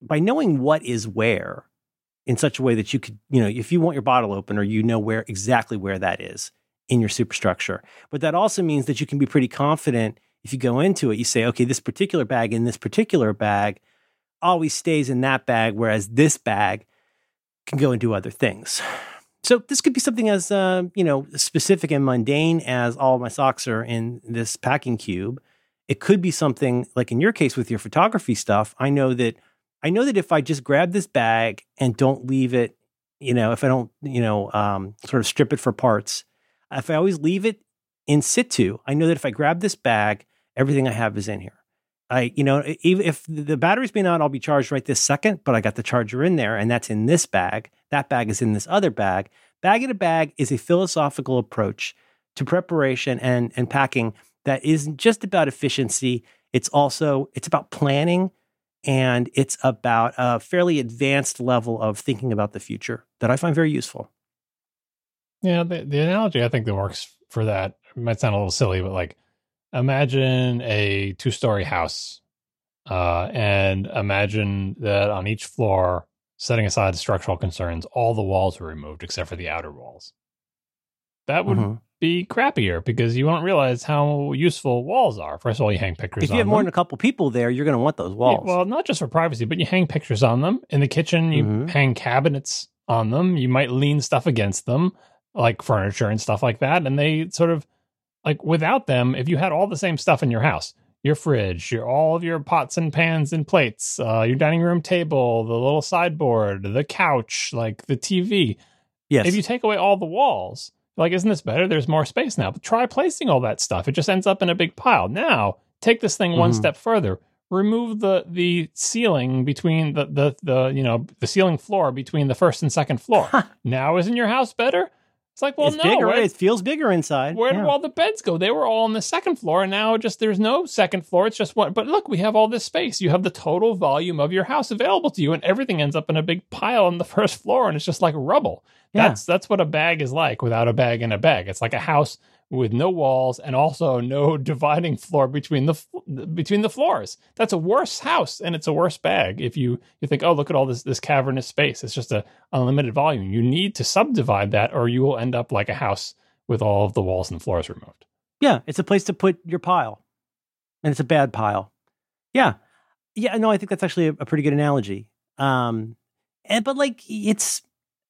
by knowing what is where in such a way that you could, you know, if you want your bottle opener, you know where exactly where that is in your superstructure. But that also means that you can be pretty confident if you go into it, you say, okay, this particular bag in this particular bag always stays in that bag, whereas this bag can go and do other things. So this could be something as uh, you know specific and mundane as all my socks are in this packing cube. It could be something like in your case with your photography stuff. I know that I know that if I just grab this bag and don't leave it, you know, if I don't, you know, um, sort of strip it for parts, if I always leave it in situ, I know that if I grab this bag, everything I have is in here. I, you know, if the batteries may not all be charged right this second, but I got the charger in there and that's in this bag. That bag is in this other bag. Bag in a bag is a philosophical approach to preparation and, and packing that isn't just about efficiency. It's also, it's about planning and it's about a fairly advanced level of thinking about the future that I find very useful. Yeah, the, the analogy I think that works for that it might sound a little silly, but like imagine a two story house, uh, and imagine that on each floor, setting aside structural concerns, all the walls were removed except for the outer walls. That would Mhm. be crappier because you won't realize how useful walls are. First of all, you hang pictures. If you have more them. than a couple people there, you're going to want those Yeah, walls. well, not just for privacy, but you hang pictures on them. In the kitchen, you Mhm. hang cabinets on them. You might lean stuff against them, like furniture and stuff like that. And they sort of like without them, if you had all the same stuff in your house, your fridge, your all of your pots and pans and plates, uh, your dining room table, the little sideboard, the couch, like the TV. yes. If you take away all the walls, like, isn't this better? There's more space now. But try placing all that stuff. It just ends up in a big pile. Now, take this thing one Mhm. step further. Remove the the ceiling between the the the you know the ceiling floor between the first and second floor. now, isn't your house better? It's like, well, it's no, bigger. It feels bigger inside. Where Yeah. did all the beds go? They were all on the second floor, and now just there's no second floor. It's just one. But look, we have all this space. You have the total volume of your house available to you, and everything ends up in a big pile on the first floor, and it's just like rubble. Yeah. That's that's what a bag is like without a bag in a bag. It's like a house with no walls and also no dividing floor between the between the floors. That's a worse house, and it's a worse bag. If you you think, oh, look at all this this cavernous space. It's just a unlimited volume. You need to subdivide that, or you will end up like a house with all of the walls and floors removed. Yeah, it's a place to put your pile, and it's a bad pile. Yeah, yeah. No, I think that's actually a, a pretty good analogy. Um, and but like it's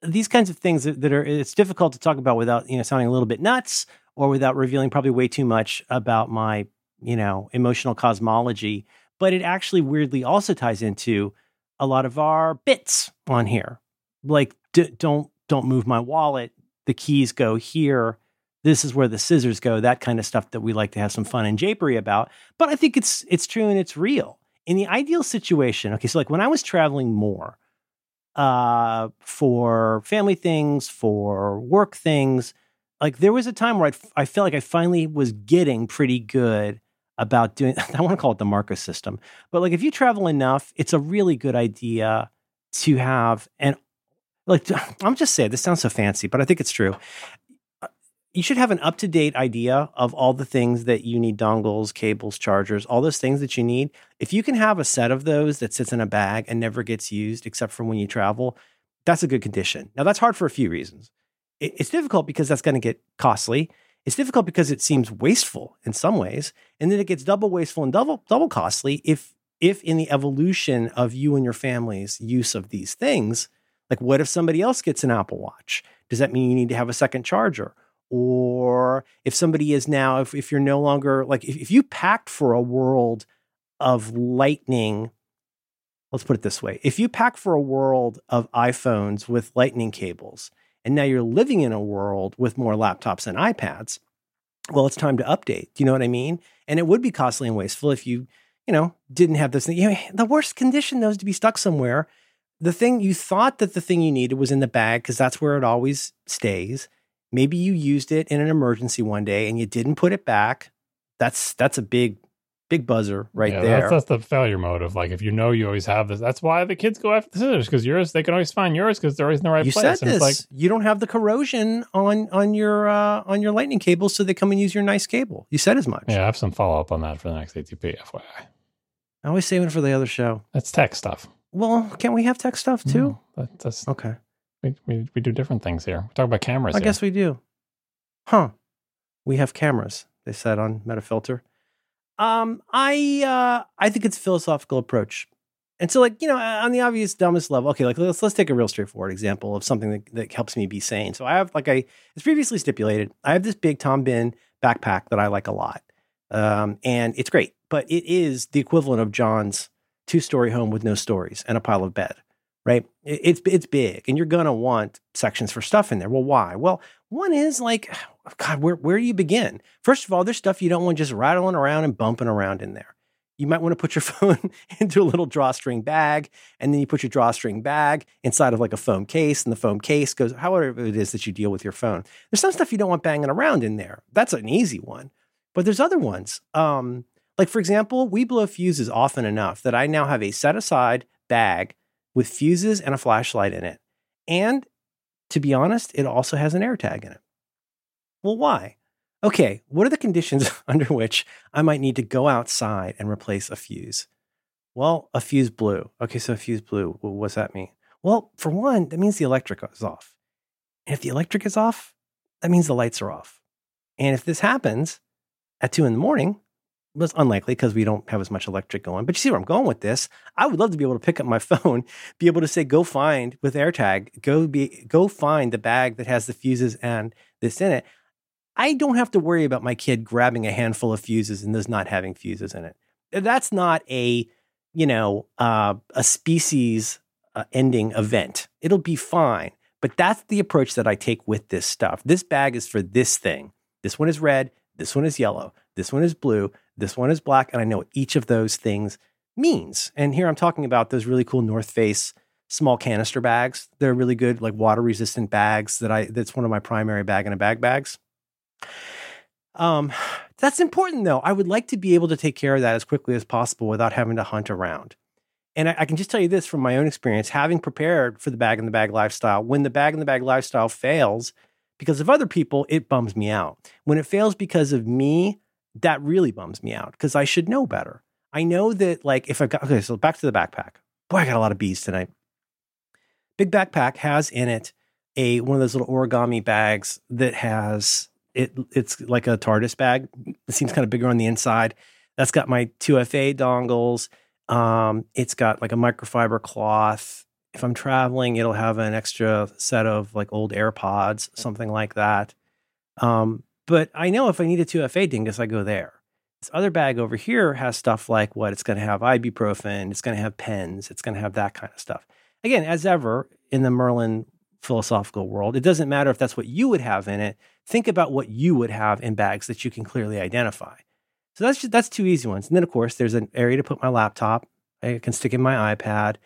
these kinds of things that, that are it's difficult to talk about without you know sounding a little bit nuts or without revealing probably way too much about my you know emotional cosmology. But it actually weirdly also ties into a lot of our bits on here, like d- don't don't move my wallet. The keys go here this is where the scissors go that kind of stuff that we like to have some fun and japery about but i think it's it's true and it's real in the ideal situation okay so like when i was traveling more uh for family things for work things like there was a time where I'd, i felt like i finally was getting pretty good about doing i want to call it the marcus system but like if you travel enough it's a really good idea to have an like i'm just saying this sounds so fancy but i think it's true uh, you should have an up to date idea of all the things that you need dongles, cables, chargers, all those things that you need. If you can have a set of those that sits in a bag and never gets used except for when you travel, that's a good condition. Now, that's hard for a few reasons. It- It's difficult because that's going to get costly. It's difficult because it seems wasteful in some ways, and then it gets double wasteful and double double costly if if in the evolution of you and your family's use of these things, like what if somebody else gets an Apple Watch? Does that mean you need to have a second charger? or if somebody is now if, if you're no longer like if, if you packed for a world of lightning let's put it this way if you pack for a world of iphones with lightning cables and now you're living in a world with more laptops and ipads well it's time to update. Do you know what i mean? And it would be costly and wasteful if you you know didn't have this thing you know, the worst condition though is to be stuck somewhere. The thing you thought that the thing you needed was in the bag because that's where it always stays. Maybe you used it in an emergency one day and you didn't put it back. That's that's a big big buzzer right Yeah, there That's, that's the failure mode of like if you know you always have this. That's why the kids go after the scissors because yours they can always find yours because they're always in the right you place. said this it's like you don't have the corrosion on on your uh on your lightning cable so they come and use your nice cable you said as much yeah, I have some follow up on that for the next ATP. FYI, i always saving it for the other show that's tech stuff well can't we have tech stuff too No, that, that's okay we, we we do different things here. We talk about cameras. i here. guess we do huh we have cameras they said on metafilter um i uh i think it's a philosophical approach. And so like you know on the obvious dumbest level okay like let's let's take a real straightforward example of something that, that helps me be sane. So i have like i as previously stipulated i have this big Tom Bihn backpack that i like a lot. Um and it's great but it is the equivalent of john's two story home with no stories and a pile of bed right? It's it's big and you're gonna want sections for stuff in there. Well why? Well one is like god where, where do you begin? First of all there's stuff you don't want just rattling around and bumping around in there. You might want to put your phone into a little drawstring bag and then you put your drawstring bag inside of like a foam case and the foam case goes however it is that you deal with your phone. There's some stuff you don't want banging around in there. That's an easy one. But there's other ones. Um, like for example we blow fuses often enough that i now have a set aside bag with fuses and a flashlight in it and to be honest it also has an air tag in it well why okay, what are the conditions under which I might need to go outside and replace a fuse? Well, a fuse blew. Okay, so a fuse blew. Well, what's that mean? Well, for one, that means the electric is off. And if the electric is off, that means the lights are off. And if this happens at two in the morning, it's unlikely because we don't have as much electric going. But you see where I'm going with this. I would love to be able to pick up my phone, be able to say, go find with AirTag, go be go find the bag that has the fuses and this in it. I don't have to worry about my kid grabbing a handful of fuses and this not having fuses in it. That's not a, you know, uh, a species uh, ending event. It'll be fine. But that's the approach that I take with this stuff. This bag is for this thing. This one is red. This one is yellow. This one is blue. This one is black. And I know what each of those things means. And here I'm talking about those really cool North Face small canister bags. They're really good, like water resistant bags. That I that's one of my primary bag in a bag bags. Um, that's important though. I would like to be able to take care of that as quickly as possible without having to hunt around. And I, I, can just tell you this from my own experience, having prepared for the bag in the bag lifestyle, when the bag in the bag lifestyle fails because of other people, it bums me out. When it fails because of me, that really bums me out because I should know better. I know that, like, if I've got, okay, so back to the backpack. Boy, I got a lot of bees tonight. Big backpack has in it a one of those little origami bags that has it. It's like a TARDIS bag. It seems kind of bigger on the inside. That's got my 2FA dongles. Um, it's got like a microfiber cloth. If I'm traveling, it'll have an extra set of like old AirPods, something like that. Um, but I know if I need a 2FA dingus, I go there. This other bag over here has stuff like what it's going to have ibuprofen, it's going to have pens, it's going to have that kind of stuff. Again, as ever in the Merlin philosophical world, it doesn't matter if that's what you would have in it. Think about what you would have in bags that you can clearly identify. So that's just, that's two easy ones. And then of course there's an area to put my laptop. I can stick in my iPad.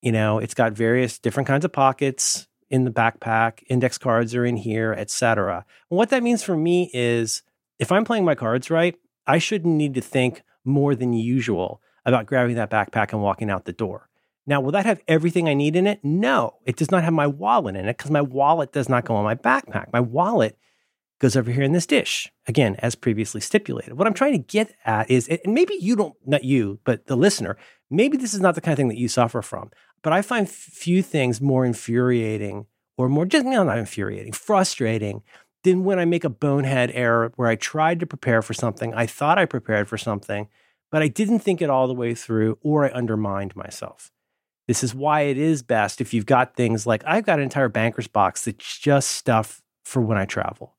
You know, it's got various different kinds of pockets in the backpack. Index cards are in here, etc. What that means for me is if I'm playing my cards right, I shouldn't need to think more than usual about grabbing that backpack and walking out the door. Now, will that have everything I need in it? No, it does not have my wallet in it because my wallet does not go on my backpack. My wallet goes over here in this dish. Again, as previously stipulated. What I'm trying to get at is, and maybe you don't, not you, but the listener, maybe this is not the kind of thing that you suffer from, but I find few things more infuriating or more, just no, not infuriating, frustrating than when I make a bonehead error where I tried to prepare for something. I thought I prepared for something, but I didn't think it all the way through or I undermined myself. This is why it is best if you've got things like I've got an entire banker's box that's just stuff for when I travel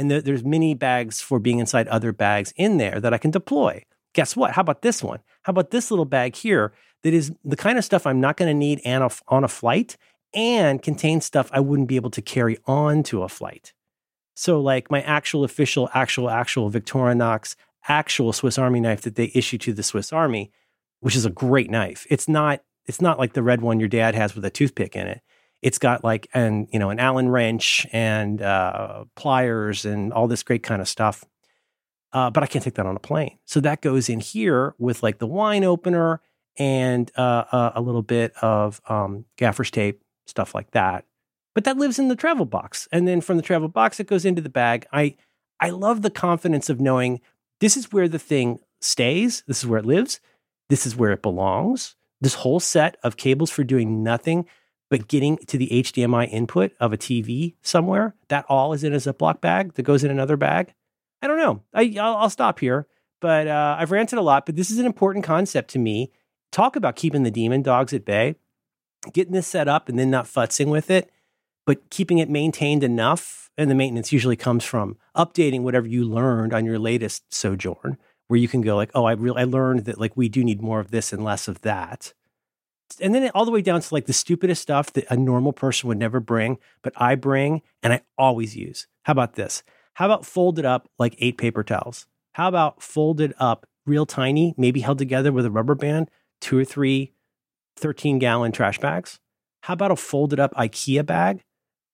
and there, there's mini bags for being inside other bags in there that I can deploy. Guess what? How about this one? How about this little bag here that is the kind of stuff I'm not going to need on a, flight and contains stuff I wouldn't be able to carry on to a flight. So, like my actual official, actual, actual Victorinox actual Swiss Army knife that they issue to the Swiss Army, which is a great knife. It's not it's not like the red one your dad has with a toothpick in it it's got like an you know an Allen wrench and uh, pliers and all this great kind of stuff. Uh, but I can't take that on a plane, so that goes in here with like the wine opener and uh, uh, a little bit of um, gaffer's tape, stuff like that. But that lives in the travel box, and then from the travel box, it goes into the bag. I I love the confidence of knowing this is where the thing stays. This is where it lives. This is where it belongs. This whole set of cables for doing nothing but getting to the HDMI input of a TV somewhere, that all is in a Ziploc bag that goes in another bag. I don't know. I, I'll, I'll stop here, but uh, I've ranted a lot, but this is an important concept to me. Talk about keeping the demon dogs at bay, getting this set up and then not futzing with it, but keeping it maintained enough. And the maintenance usually comes from updating whatever you learned on your latest sojourn, where you can go like, oh, I really I learned that like we do need more of this and less of that and then all the way down to like the stupidest stuff that a normal person would never bring, but I bring and I always use. How about this? How about folded up like eight paper towels? How about folded up real tiny, maybe held together with a rubber band, two or three 13 gallon trash bags? How about a folded up IKEA bag?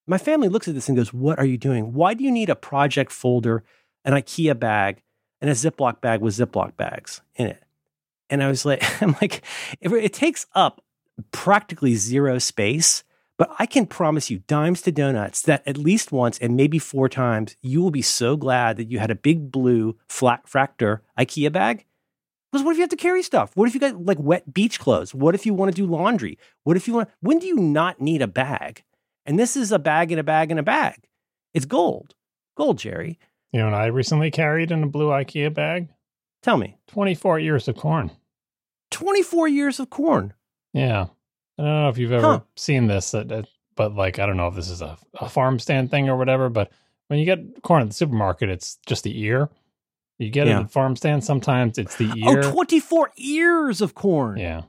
My family looks at this and goes, What are you doing? Why do you need a project folder, an IKEA bag, and a Ziploc bag with Ziploc bags in it? And I was like, I'm like, it, it takes up practically zero space. But I can promise you, dimes to donuts, that at least once and maybe four times, you will be so glad that you had a big blue flat Frakta IKEA bag. Because what if you have to carry stuff? What if you got like wet beach clothes? What if you want to do laundry? What if you want, when do you not need a bag? And this is a bag in a bag in a bag. It's gold. Gold, Jerry. You know, and I recently carried in a blue IKEA bag. Tell me. 24 years of corn. 24 years of corn. Yeah. I don't know if you've ever huh. seen this, uh, uh, but like, I don't know if this is a, a farm stand thing or whatever, but when you get corn at the supermarket, it's just the ear. You get yeah. it at farm stand, sometimes it's the oh, ear. Oh, 24 ears of corn. Yeah.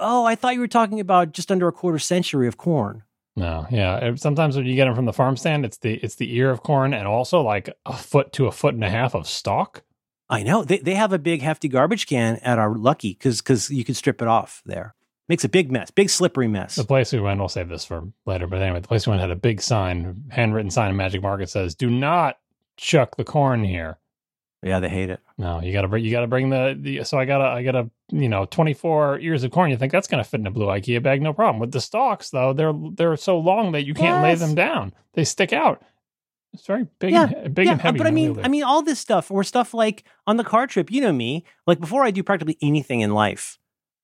Oh, I thought you were talking about just under a quarter century of corn. No, yeah. Eh, sometimes when you get them from the farm stand, it's the it's the ear of corn and also like a foot to a foot and a half of stalk. I know they they have a big hefty garbage can at our Lucky because because you can strip it off there. makes a big mess, big slippery mess. The place we went, we'll save this for later, but anyway, the place we went had a big sign, handwritten sign in Magic Market says, "Do not chuck the corn here." Yeah, they hate it. No, you gotta bring you gotta bring the, the so I gotta I gotta you know twenty four ears of corn. You think that's gonna fit in a blue IKEA bag? No problem. With the stalks though, they're they're so long that you can't lay them down. They stick out. It's very big, Yeah, and, big yeah, and heavy. but I mean. I mean, all this stuff or stuff like on the car trip. You know me. Like before I do practically anything in life,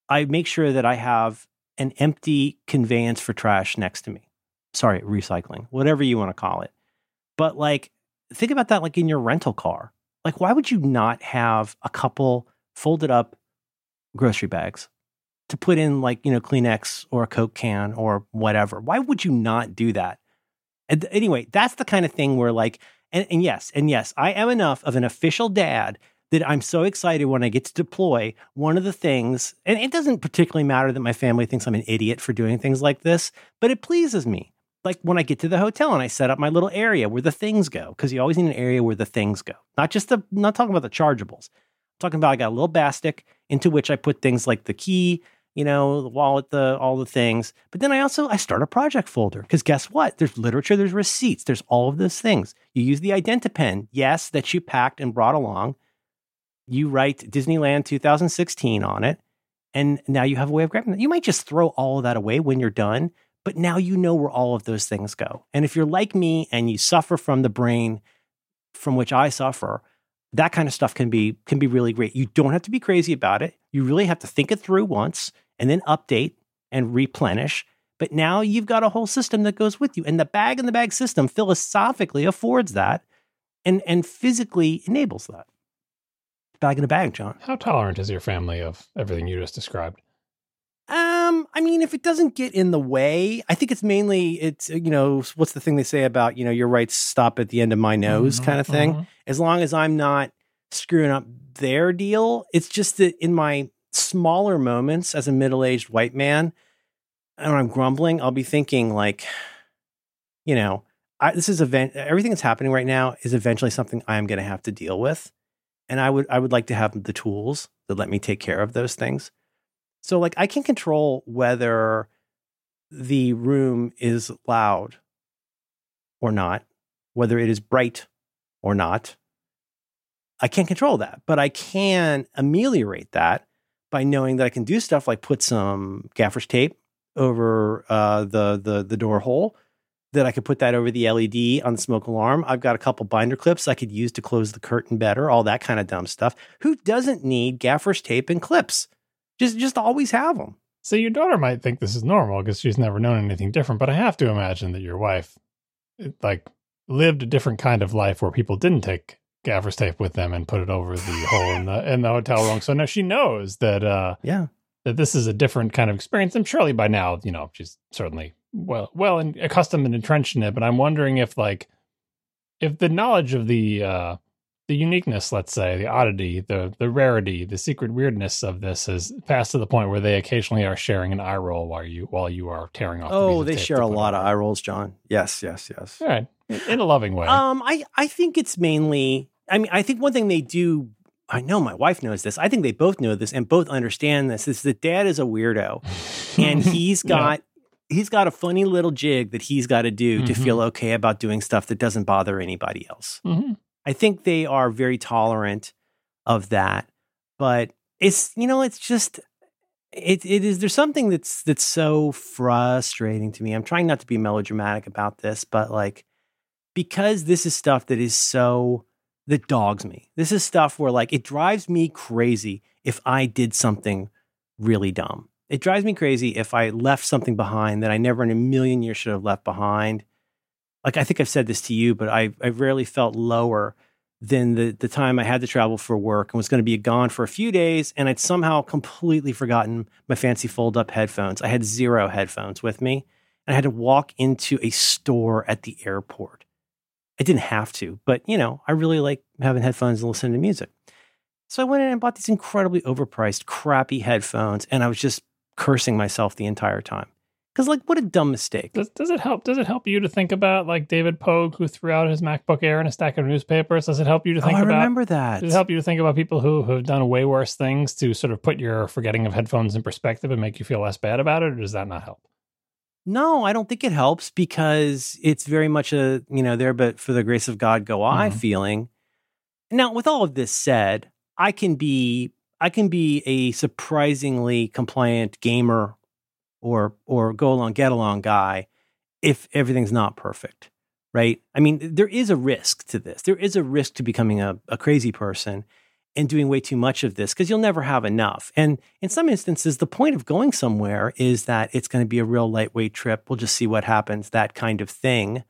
I make sure that I have an empty conveyance for trash next to me. Sorry, recycling, whatever you want to call it. But like, think about that. Like in your rental car. Like, why would you not have a couple folded up grocery bags to put in, like you know, Kleenex or a Coke can or whatever? Why would you not do that? And anyway, that's the kind of thing where like, and, and yes, and yes, I am enough of an official dad that I'm so excited when I get to deploy one of the things, and it doesn't particularly matter that my family thinks I'm an idiot for doing things like this, but it pleases me. Like when I get to the hotel and I set up my little area where the things go, because you always need an area where the things go. Not just the, not talking about the chargeables. I'm talking about I got a little bastic into which I put things like the key, you know, the wallet, the all the things. But then I also I start a project folder because guess what? There's literature, there's receipts, there's all of those things. You use the IdentiPen, yes, that you packed and brought along. You write Disneyland 2016 on it, and now you have a way of grabbing. You might just throw all of that away when you're done, but now you know where all of those things go. And if you're like me and you suffer from the brain from which I suffer, that kind of stuff can be can be really great. You don't have to be crazy about it. You really have to think it through once and then update and replenish. But now you've got a whole system that goes with you. And the bag in the bag system philosophically affords that and and physically enables that. Bag in a bag, John. how tolerant is your family of everything you just described? Um, I mean, if it doesn't get in the way, I think it's mainly it's you know what's the thing they say about you know your rights stop at the end of my nose Mhm, kind of thing. mhm. As long as I'm not screwing up their deal, it's just that in my smaller moments as a middle aged white man, and when I'm grumbling, I'll be thinking like, you know, I, this is event. Everything that's happening right now is eventually something I am going to have to deal with, and I would I would like to have the tools that let me take care of those things. So like I can control whether the room is loud or not, whether it is bright or not. I can't control that, but I can ameliorate that by knowing that I can do stuff like put some gaffer's tape over uh, the the the door hole. That I could put that over the LED on the smoke alarm. I've got a couple binder clips I could use to close the curtain better. All that kind of dumb stuff. Who doesn't need gaffer's tape and clips? Just just always have them. So your daughter might think this is normal because she's never known anything different. But I have to imagine that your wife, like, lived a different kind of life where people didn't take gaffer's tape with them and put it over the hole in the in the hotel room. So now she knows that uh, Yeah. that this is a different kind of experience. And surely by now, you know, she's certainly well well and accustomed and entrenched in it. But I'm wondering if like if the knowledge of the uh the uniqueness, let's say, the oddity, the the rarity, the secret weirdness of this has passed to the point where they occasionally are sharing an eye roll while you while you are tearing off. Oh, of they share a lot of eye rolls, John. Yes, yes, yes. All right, in a loving way. Um, I I think it's mainly. I mean, I think one thing they do. I know my wife knows this. I think they both know this and both understand this. Is that dad is a weirdo, and he's got he's got a funny little jig that he's got to do to Mhm. feel okay about doing stuff that doesn't bother anybody else. Mhm. I think they are very tolerant of that, but it's you know it's just it it is there's something that's that's so frustrating to me. I'm trying not to be melodramatic about this, but like because this is stuff that is so that dogs me. This is stuff where like it drives me crazy if I did something really dumb. It drives me crazy if I left something behind that I never in a million years should have left behind. Like I think I've said this to you, but I I rarely felt lower than the the time I had to travel for work and was going to be gone for a few days, and I'd somehow completely forgotten my fancy fold up headphones. I had zero headphones with me, and I had to walk into a store at the airport. I didn't have to, but you know, I really like having headphones and listening to music. So I went in and bought these incredibly overpriced, crappy headphones, and I was just cursing myself the entire time Because like, what a dumb mistake. Does, does it help? Does it help you to think about like David Pogue, who threw out his MacBook Air in a stack of newspapers? Does it help you to Oh, think I about? remember that. Does it help you to think about people who have done way worse things to sort of put your forgetting of headphones in perspective and make you feel less bad about it, or does that not help? No, I don't think it helps because it's very much a, you know, there, but for the grace of God go I Mhm. feeling. Now, with all of this said, I can be, I can be a surprisingly compliant gamer or, or go along, get along guy if everything's not perfect, right? I mean, there is a risk to this. There is a risk to becoming a, a crazy person and doing way too much of this because you'll never have enough. And in some instances, the point of going somewhere is that it's going to be a real lightweight trip. We'll just see what happens, that kind of thing.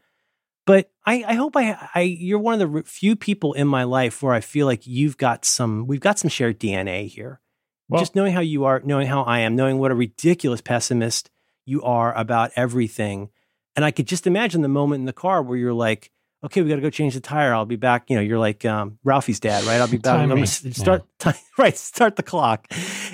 But I, I hope I, I, you're one of the few people in my life where I feel like you've got some, we've got some shared DNA here. Well- just knowing how you are, knowing how I am, knowing what a ridiculous pessimist you are about everything. And I could just imagine the moment in the car where you're like, okay, we got to go change the tire. I'll be back. You know, you're like um, Ralphie's dad, right? I'll be back. Time I'm gonna me. s- start, ti- right? Start the clock,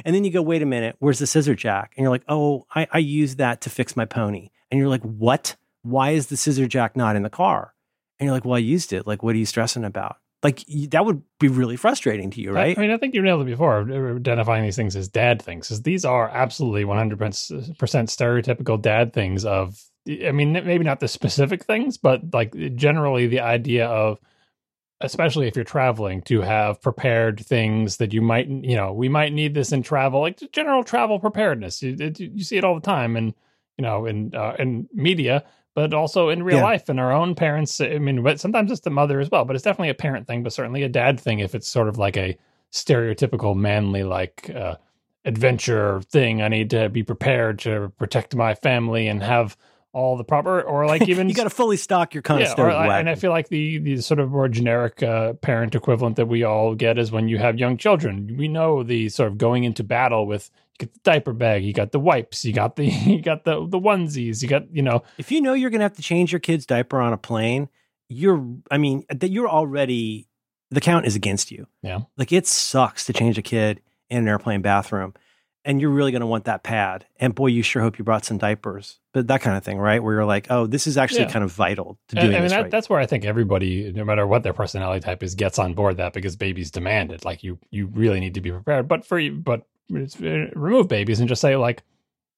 and then you go, wait a minute, where's the scissor jack? And you're like, oh, I, I used that to fix my pony. And you're like, what? Why is the scissor jack not in the car? And you're like, well, I used it. Like, what are you stressing about? Like that would be really frustrating to you, right? I, mean, I think you nailed it before, uh, identifying these things as dad things, because these are absolutely 100% stereotypical dad things of, I mean, maybe not the specific things, but like generally the idea of, especially if you're traveling, to have prepared things that you might, you know, we might need this in travel, like general travel preparedness. You, you see it all the time, and you know, in uh, in media, but also in real Yeah. life and our own parents. I mean, but sometimes it's the mother as well, but it's definitely a parent thing, but certainly a dad thing if it's sort of like a stereotypical manly like uh, adventure thing. I need to be prepared to protect my family and have all the proper, or like even you got to fully stock your yeah, or, Conestoga I- and I feel like the the sort of more generic uh, parent equivalent that we all get is when you have young children. We know the sort of going into battle with you get the diaper bag, you got the wipes, you got the you got the the onesies, you got you know if you know you're going to have to change your kid's diaper on a plane, you're, I mean, that you're already, the count is against you. Yeah. Like it sucks to change a kid in an airplane bathroom. And you're really going to want that pad. And boy, you sure hope you brought some diapers, but that kind of thing, right? Where you're like, oh, this is actually Yeah. kind of vital to doing I mean, that, right. that's where I think everybody, no matter what their personality type is, gets on board that because babies demand it. Like you, you really need to be prepared. But for you, but remove babies and just say like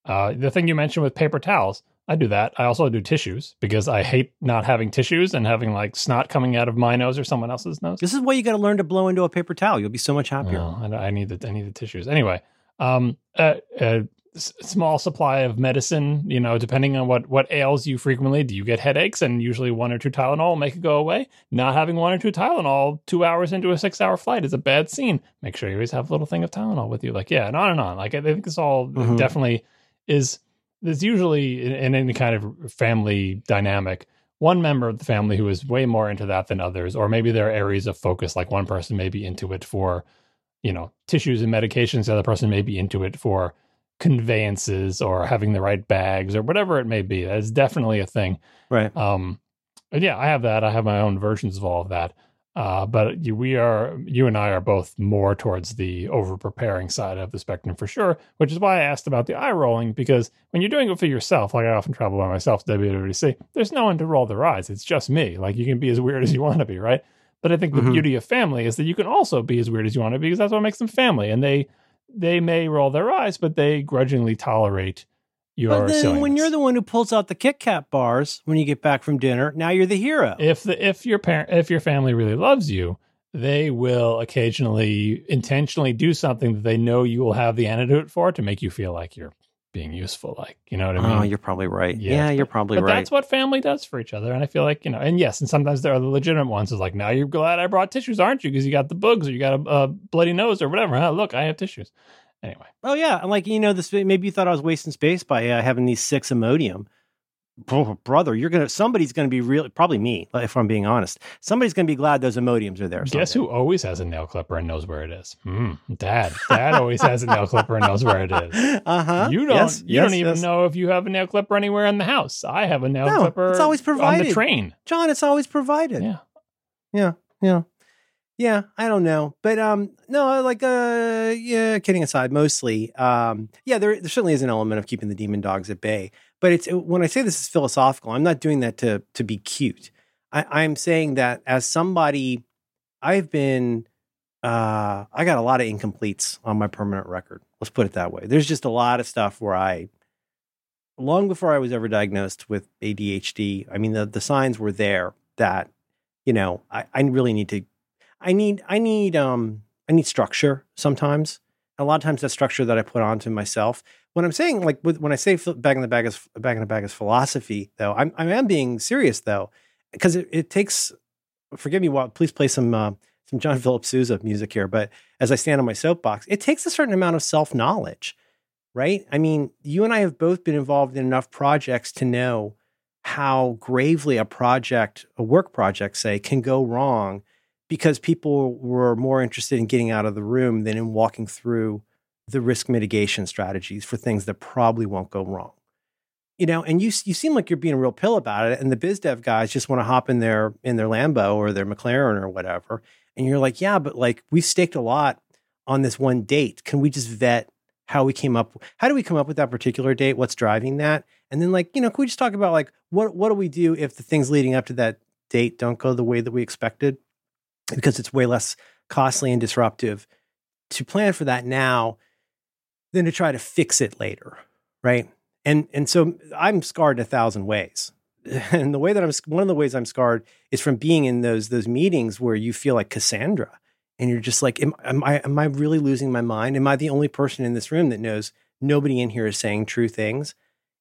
uh, the thing you mentioned with paper towels. I do that. I also do tissues because I hate not having tissues and having like snot coming out of my nose or someone else's nose. This is why you got to learn to blow into a paper towel. You'll be so much happier. No, I, I need the I need the tissues anyway. Um, a, a s- small supply of medicine. You know, depending on what what ails you frequently. Do you get headaches? And usually one or two Tylenol will make it go away. Not having one or two Tylenol two hours into a six hour flight is a bad scene. Make sure you always have a little thing of Tylenol with you. Like yeah, and on and on. Like I think this all Mhm. definitely is. There's usually in, in any kind of family dynamic one member of the family who is way more into that than others, or maybe there are areas of focus. Like one person may be into it for, you know, tissues and medications. The other person may be into it for conveyances or having the right bags or whatever it may be. That's definitely a thing. Right. Um, and yeah, I have that. I have my own versions of all of that. Uh, but you, we are, you and I are both more towards the over preparing side of the spectrum for sure, which is why I asked about the eye rolling because when you're doing it for yourself, like I often travel by myself to WWDC, there's no one to roll their eyes. It's just me. Like you can be as weird as you want to be, right? But I think the Mhm. beauty of family is that you can also be as weird as you want to be because that's what makes them family. And they, they may roll their eyes, but they grudgingly tolerate your But then when you're the one who pulls out the Kit Kat bars when you get back from dinner, now you're the hero. if the if your parent if your family really loves you they will occasionally intentionally do something that they know you will have the antidote for to make you feel like you're being useful like you know what i mean oh, you're probably right. Yeah, you're probably but right. that's what family does for each other and i feel like you know and yes and sometimes there are the legitimate ones is like now you're glad i brought tissues aren't you because you got the bugs or you got a, a bloody nose or whatever huh? look i have tissues anyway Oh yeah, and like you know, this maybe you thought I was wasting space by uh, having these six Imodium. Brother, you're gonna somebody's gonna be really probably me if I'm being honest. Somebody's gonna be glad those Imodiums are there. guess someday. who always has a nail clipper and knows where it is hmm, dad dad always has a nail clipper and knows where it is Uh huh. You don't. Yes, you yes, don't even yes. know if you have a nail clipper anywhere in the house. I have a nail No, clipper. it's always on the provided. train. John. It's always provided. Yeah. yeah, yeah. Yeah, I don't know, but um, no, like uh, yeah, kidding aside, mostly, um, yeah, there, there certainly is an element of keeping the demon dogs at bay. But it's when I say this is philosophical, I'm not doing that to to be cute. I, I'm saying that as somebody, I've been, uh, I got a lot of incompletes on my permanent record. Let's put it that way. There's just a lot of stuff where I, long before I was ever diagnosed with ADHD, I mean the the signs were there that, you know, I, I really need to I need I need um I need structure sometimes. A lot of times that structure that I put onto myself. When I'm saying like when I say bag in the bag is bag in the bag is philosophy though, I'm I am being serious though because it, it takes. Forgive me, while please play some uh, some John Philip Sousa music here. But as I stand on my soapbox, it takes a certain amount of self knowledge, right? I mean, you and I have both been involved in enough projects to know how gravely a project, a work project, say, can go wrong because people were more interested in getting out of the room than in walking through the risk mitigation strategies for things that probably won't go wrong. You know, and you you seem like you're being a real pill about it, and the biz dev guys just want to hop in their in their Lambo or their McLaren or whatever, and you're like, yeah, but like we've staked a lot on this one date. Can we just vet how we came up? How do we come up with that particular date? What's driving that? And then like, you know, can we just talk about like what what do we do if the things leading up to that date don't go the way that we expected? because it's way less costly and disruptive to plan for that now than to try to fix it later, right? And and so I'm scarred in a thousand ways. And the way that I'm one of the ways I'm scarred is from being in those those meetings where you feel like Cassandra and you're just like am, am I am I really losing my mind? Am I the only person in this room that knows nobody in here is saying true things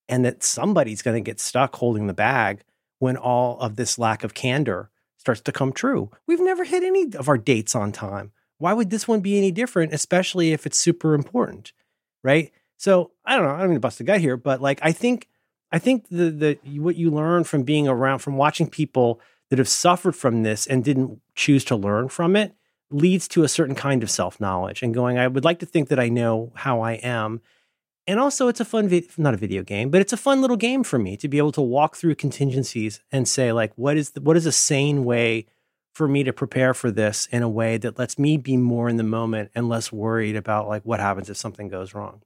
and that somebody's going to get stuck holding the bag when all of this lack of candor starts to come true. We've never hit any of our dates on time. Why would this one be any different, especially if it's super important? Right. So I don't know. I don't mean to bust a gut here, but like I think I think the the what you learn from being around from watching people that have suffered from this and didn't choose to learn from it leads to a certain kind of self knowledge and going. I would like to think that I know how I am, and also, it's a fun, vi- not a video game, but it's a fun little game for me to be able to walk through contingencies and say, like, what is the, what is a sane way for me to prepare for this in a way that lets me be more in the moment and less worried about like what happens if something goes wrong.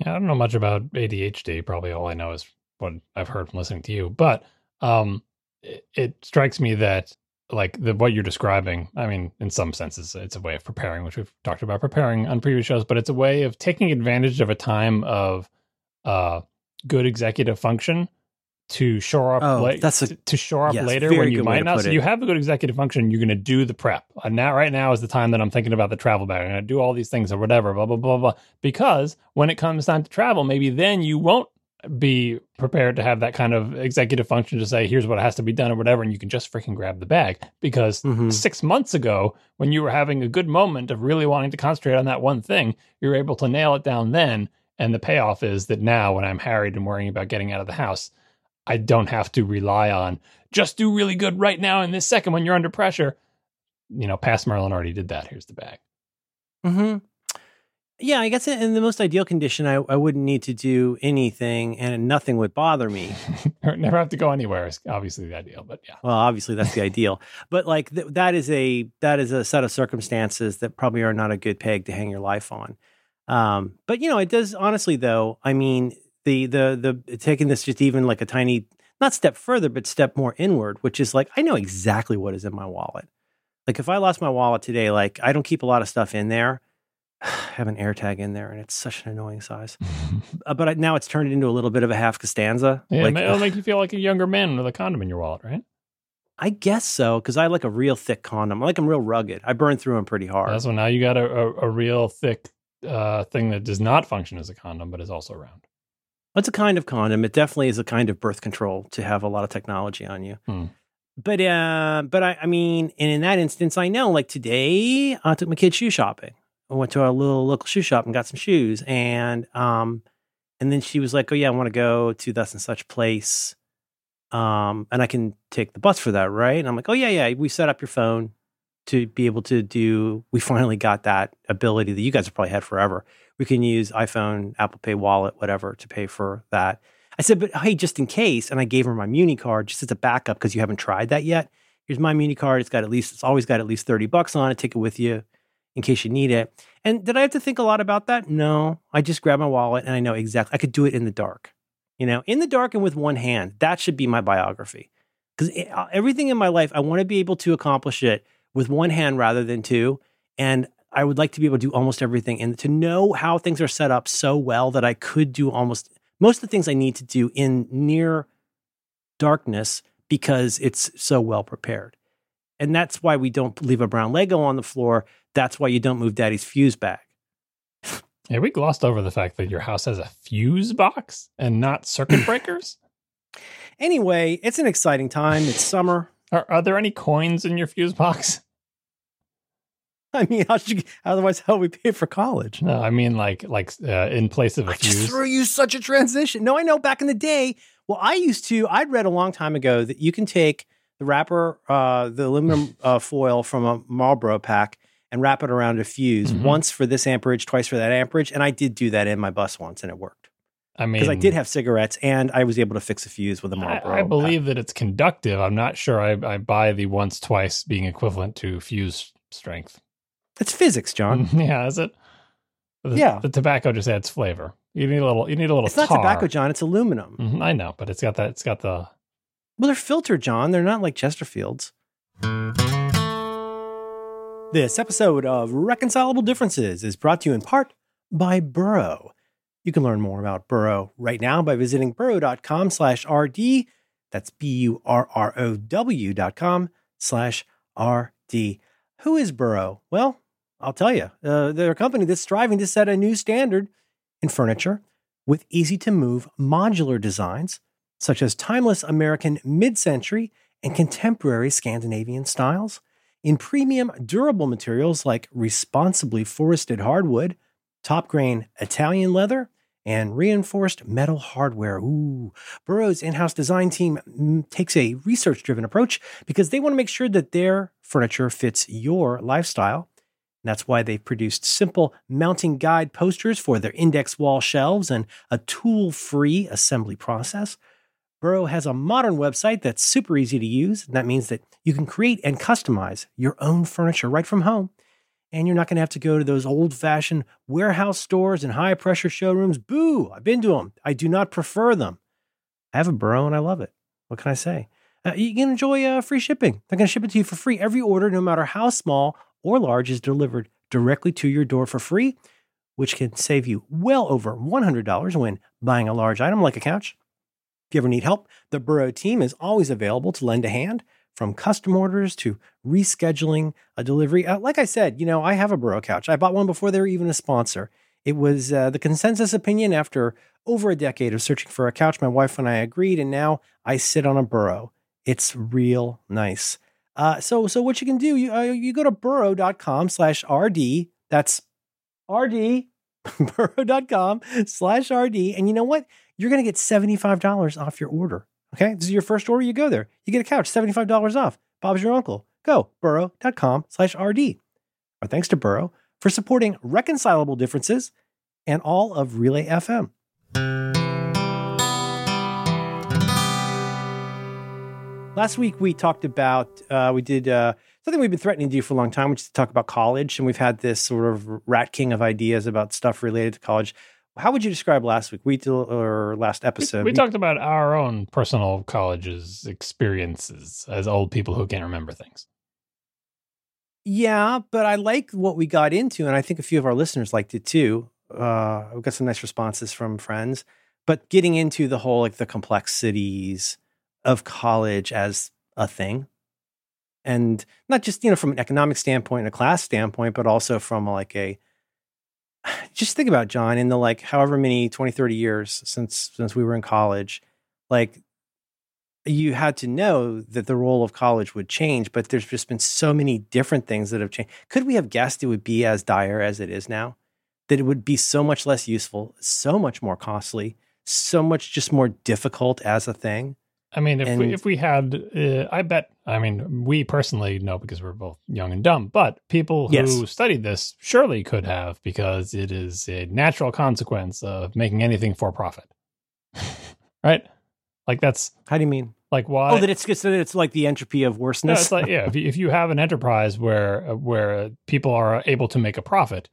Yeah, I don't know much about ADHD. Probably all I know is what I've heard from listening to you. But um, it, it strikes me that like the what you're describing i mean in some senses it's a way of preparing which we've talked about preparing on previous shows but it's a way of taking advantage of a time of uh good executive function to shore up oh, that's a, to shore up yes, later when you might not so it. you have a good executive function you're going to do the prep and now right now is the time that i'm thinking about the travel bag i'm going to do all these things or whatever blah blah blah blah because when it comes time to travel maybe then you won't be prepared to have that kind of executive function to say, here's what has to be done or whatever, and you can just freaking grab the bag. Because mm-hmm. six months ago, when you were having a good moment of really wanting to concentrate on that one thing, you're able to nail it down then. And the payoff is that now, when I'm harried and worrying about getting out of the house, I don't have to rely on just do really good right now in this second when you're under pressure. You know, past Merlin already did that. Here's the bag. Hmm. Yeah, I guess in the most ideal condition, I, I wouldn't need to do anything and nothing would bother me. Never have to go anywhere is obviously the ideal, but yeah. Well, obviously that's the ideal, but like th- that is a that is a set of circumstances that probably are not a good peg to hang your life on. Um, but you know, it does honestly though. I mean, the the the taking this just even like a tiny not step further, but step more inward, which is like I know exactly what is in my wallet. Like if I lost my wallet today, like I don't keep a lot of stuff in there i have an AirTag in there, and it's such an annoying size. uh, but I, now it's turned into a little bit of a half Costanza. Yeah, like, it'll make you feel like a younger man with a condom in your wallet, right? I guess so, because I like a real thick condom. I like them real rugged. I burn through them pretty hard. Yeah, so now you got a, a, a real thick uh, thing that does not function as a condom, but is also round. It's a kind of condom. It definitely is a kind of birth control to have a lot of technology on you. Hmm. But uh, but I, I mean, and in that instance, I know. Like today, I took my kids shoe shopping, I went to a little local shoe shop and got some shoes. And um, and then she was like, "Oh yeah, I want to go to thus and such place, um, and I can take the bus for that, right?" And I'm like, "Oh yeah, yeah." We set up your phone to be able to do. We finally got that ability that you guys have probably had forever. We can use iPhone, Apple Pay, Wallet, whatever, to pay for that. I said, "But hey, just in case," and I gave her my Muni card just as a backup because you haven't tried that yet. here's my Muni card. It's got at least, it's always got at least 30 bucks on it. Take it with you in case you need it. And did I have to think a lot about that? No. I just grabbed my wallet and I know exactly, I could do it in the dark, you know, in the dark and with one hand. That should be my biography. Because uh, everything in my life, I want to be able to accomplish it with one hand rather than two. And I would like to be able to do almost everything and to know how things are set up so well that I could do almost most of the things I need to do in near darkness because it's so well prepared. And that's why we don't leave a brown Lego on the floor. That's why you don't move daddy's fuse bag. Yeah, we glossed over the fact that your house has a fuse box and not circuit breakers. anyway, it's an exciting time. It's summer. Are, are there any coins in your fuse box? I mean, how should you, otherwise how we pay for college? No, I mean like like uh, in place of a I just threw you such a transition. No, I know. Back in the day, well, I used to. I'd read a long time ago that you can take the wrapper, uh, the aluminum uh, foil from a Marlboro pack, and wrap it around a fuse. Mhm. Once for this amperage, twice for that amperage, and I did do that in my bus once, and it worked I mean, because I did have cigarettes, and I was able to fix a fuse with a I, Marlboro. I pack. believe that it's conductive. I'm not sure I, I buy the once twice being equivalent to fuse strength. it's physics, John. yeah, is it? The, Yeah. the tobacco just adds flavor. You need a little. You need a little. It's not tobacco, John. It's aluminum. Mhm, I know, but it's got that. It's got the. Well, they're filtered, John. They're not like Chesterfields. This episode of Reconcilable Differences is brought to you in part by Burrow. You can learn more about Burrow right now by visiting burrow.com slash RD. That's B-U-R-R-O-W dot com slash RD. Who is Burrow? Well, I'll tell you. Uh, they're a company that's striving to set a new standard in furniture with easy-to-move modular designs such as timeless American mid century and contemporary Scandinavian styles, in premium durable materials like responsibly forested hardwood, top grain Italian leather, and reinforced metal hardware. Ooh, Burrow's in house design team mm, takes a research driven approach because they want to make sure that their furniture fits your lifestyle. And that's why they've produced simple mounting guide posters for their index wall shelves and a tool free assembly process. Burrow has a modern website that's super easy to use. And that means that you can create and customize your own furniture right from home. And you're not going to have to go to those old fashioned warehouse stores and high pressure showrooms. Boo! I've been to them. I do not prefer them. I have a Burrow and I love it. What can I say? Uh, you can enjoy uh, free shipping. They're going to ship it to you for free. Every order, no matter how small or large, is delivered directly to your door for free, which can save you well over $100 when buying a large item like a couch. If you ever need help, the Burrow team is always available to lend a hand from custom orders to rescheduling a delivery. Uh, like I said, you know, I have a Burrow couch. I bought one before they were even a sponsor. It was uh, the consensus opinion after over a decade of searching for a couch. My wife and I agreed, and now I sit on a Burrow. It's real nice. Uh, so, so what you can do, you, uh, you go to burrow.com slash RD. That's RD, burrow.com slash RD. And you know what? You're going to get $75 off your order. Okay. This is your first order. You go there, you get a couch, $75 off. Bob's your uncle. Go burrow.com slash RD. Our thanks to Burrow for supporting reconcilable differences and all of Relay FM. Last week we talked about uh, we did uh, something we've been threatening to do for a long time, which is to talk about college, and we've had this sort of rat king of ideas about stuff related to college. How would you describe last week? We did, or last We, episode? we talked about our own personal colleges experiences as old people who can't remember things. Yeah, but I like what we got into, and I think a few of our listeners liked it too. Uh, we got some nice responses from friends, but getting into the whole like the complexities of college as a thing, and not just you know from an economic standpoint and a class standpoint, but also from like a just think about John in the like however many 20, 30 years since since we were in college, like you had to know that the role of college would change, but there's just been so many different things that have changed. Could we have guessed it would be as dire as it is now? That it would be so much less useful, so much more costly, so much just more difficult as a thing? I mean, if And- we, if we had, uh, I bet. I mean, we personally know because we're both young and dumb. But people who Yes. studied this surely could have because it is a natural consequence of making anything for profit, right? Like that's How do you mean? Like why? Oh, that it's that it's like the entropy of No, worseness. it's like yeah, if you, if you have an enterprise where uh, where people are able to make a profit,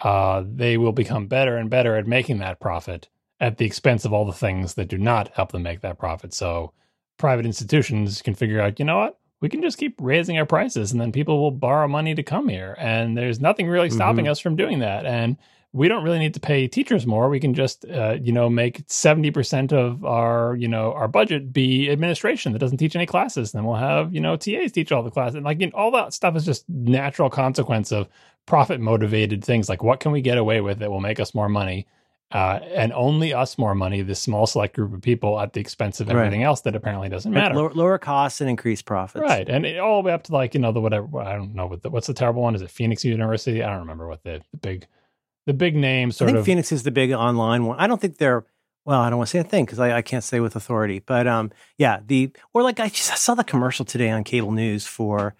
uh, they will become better and better at making that profit at the expense of all the things that do not help them make that profit. So private institutions can figure out, you know what, we can just keep raising our prices, and then people will borrow money to come here, and there's nothing really stopping Mhm. us from doing that, and we don't really need to pay teachers more. We can just, uh, you know, make seventy percent of our, you know, our budget be administration that doesn't teach any classes. Then we'll have, you know, TAs teach all the classes. And like you know, all that stuff is just natural consequence of profit motivated things. Like what can we get away with that will make us more money, uh, and only us more money. This small select group of people at the expense of Right. everything else that apparently doesn't matter. lower, lower costs and increased profits. Right, and it, all the way up to like you know the whatever I don't know what the, what's the terrible one is it Phoenix University I don't remember what the, the big the big name I sort think of Phoenix is the big online one. I don't think they're well. I don't want to say a thing because I, I can't say with authority. But um, yeah, the or like I just I saw the commercial today on cable news for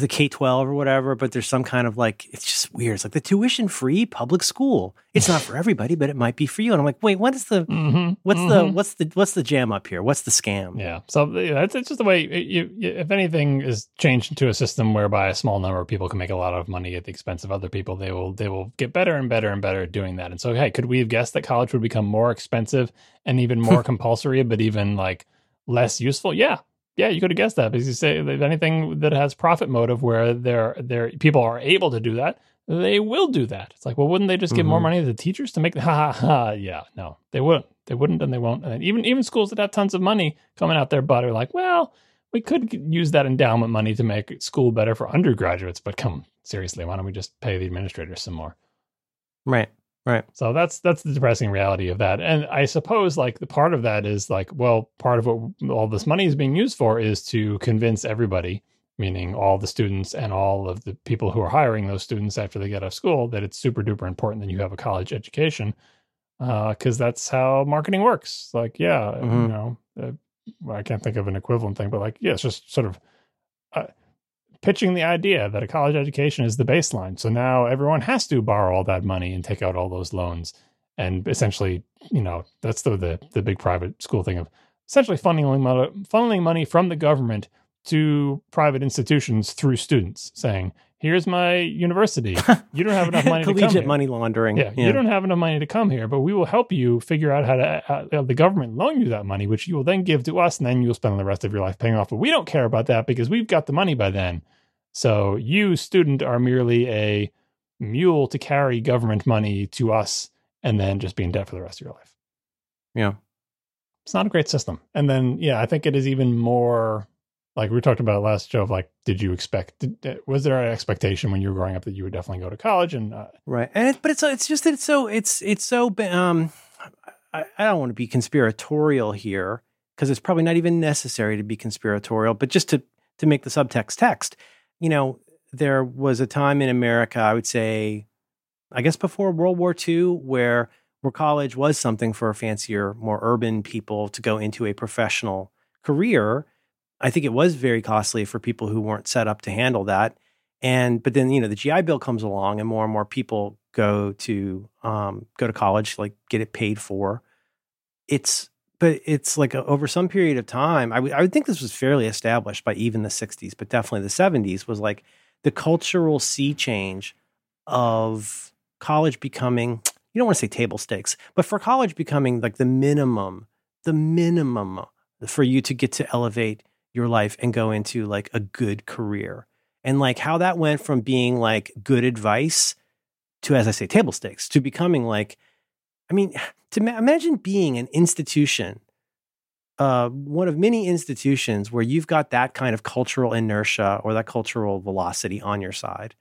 the K twelve or whatever. But there's some kind of like it's just weird. It's like the tuition free public school. It's not for everybody, but it might be for you. And I'm like, wait, what is the Mhm, what's the mhm. what's the what's the jam up here? What's the scam? yeah so it's just the way you, you, if anything is changed into a system whereby a small number of people can make a lot of money at the expense of other people they will they will get better and better and better at doing that and so hey could we have guessed that college would become more expensive and even more compulsory but even like less useful yeah yeah you could have guessed that because you say if anything that has profit motive where they're they're people are able to do that they will do that it's like well wouldn't they just give more Mhm. money to the teachers to make the ha ha ha yeah no they wouldn't they wouldn't and they won't and even even schools that have tons of money coming out their butt are like well we could use that endowment money to make school better for undergraduates but come seriously why don't we just pay the administrators some more Right. Right. so that's that's the depressing reality of that. And I suppose like the part of that is like, well, part of what all this money is being used for is to convince everybody, meaning all the students and all of the people who are hiring those students after they get out of school, that it's super duper important that you have a college education. Because that's how marketing works. Like, yeah, you Mhm. know, uh, well, I can't think of an equivalent thing, but like, yeah, it's just sort of uh, pitching the idea that a college education is the baseline. So now everyone has to borrow all that money and take out all those loans. And essentially, you know, that's the the, the big private school thing of essentially funneling money, funneling money from the government to private institutions through students, saying, "Here's my university. You don't have enough money to come Collegiate here. money laundering. Yeah, you don't have enough money to come here, but we will help you figure out how to uh, the government loan you that money, which you will then give to us, and then you'll spend the rest of your life paying off. But we don't care about that because we've got the money by then. So you, student, are merely a mule to carry government money to us, and then just be in debt for the rest of your life. Yeah. It's not a great system. And then, yeah, I think it is even more like we talked about last show. Of like, did you expect? Did, was there an expectation when you were growing up that you would definitely go to college? And uh, Right. And it, but it's it's just that it's so it's it's so um I, I don't want to be conspiratorial here because it's probably not even necessary to be conspiratorial, but just to to make the subtext text. You know, there was a time in America, I would say, I guess before World War II, where where college was something for fancier, more urban people to go into a professional career. I think it was very costly for people who weren't set up to handle that. And but then you know the GI Bill comes along, and more and more people go to um, go to college, like get it paid for. It's but it's like a, over some period of time. I would- I would think this was fairly established by even the '60s, but definitely the '70s was like the cultural sea change of college becoming. You don't want to say table stakes, but for college becoming like the minimum, the minimum for you to get to elevate your life and go into like a good career. And like how that went from being like good advice to as i say table stakes to becoming like i mean to ma- imagine being an institution uh, one of many institutions where you've got that kind of cultural inertia or that cultural velocity on your side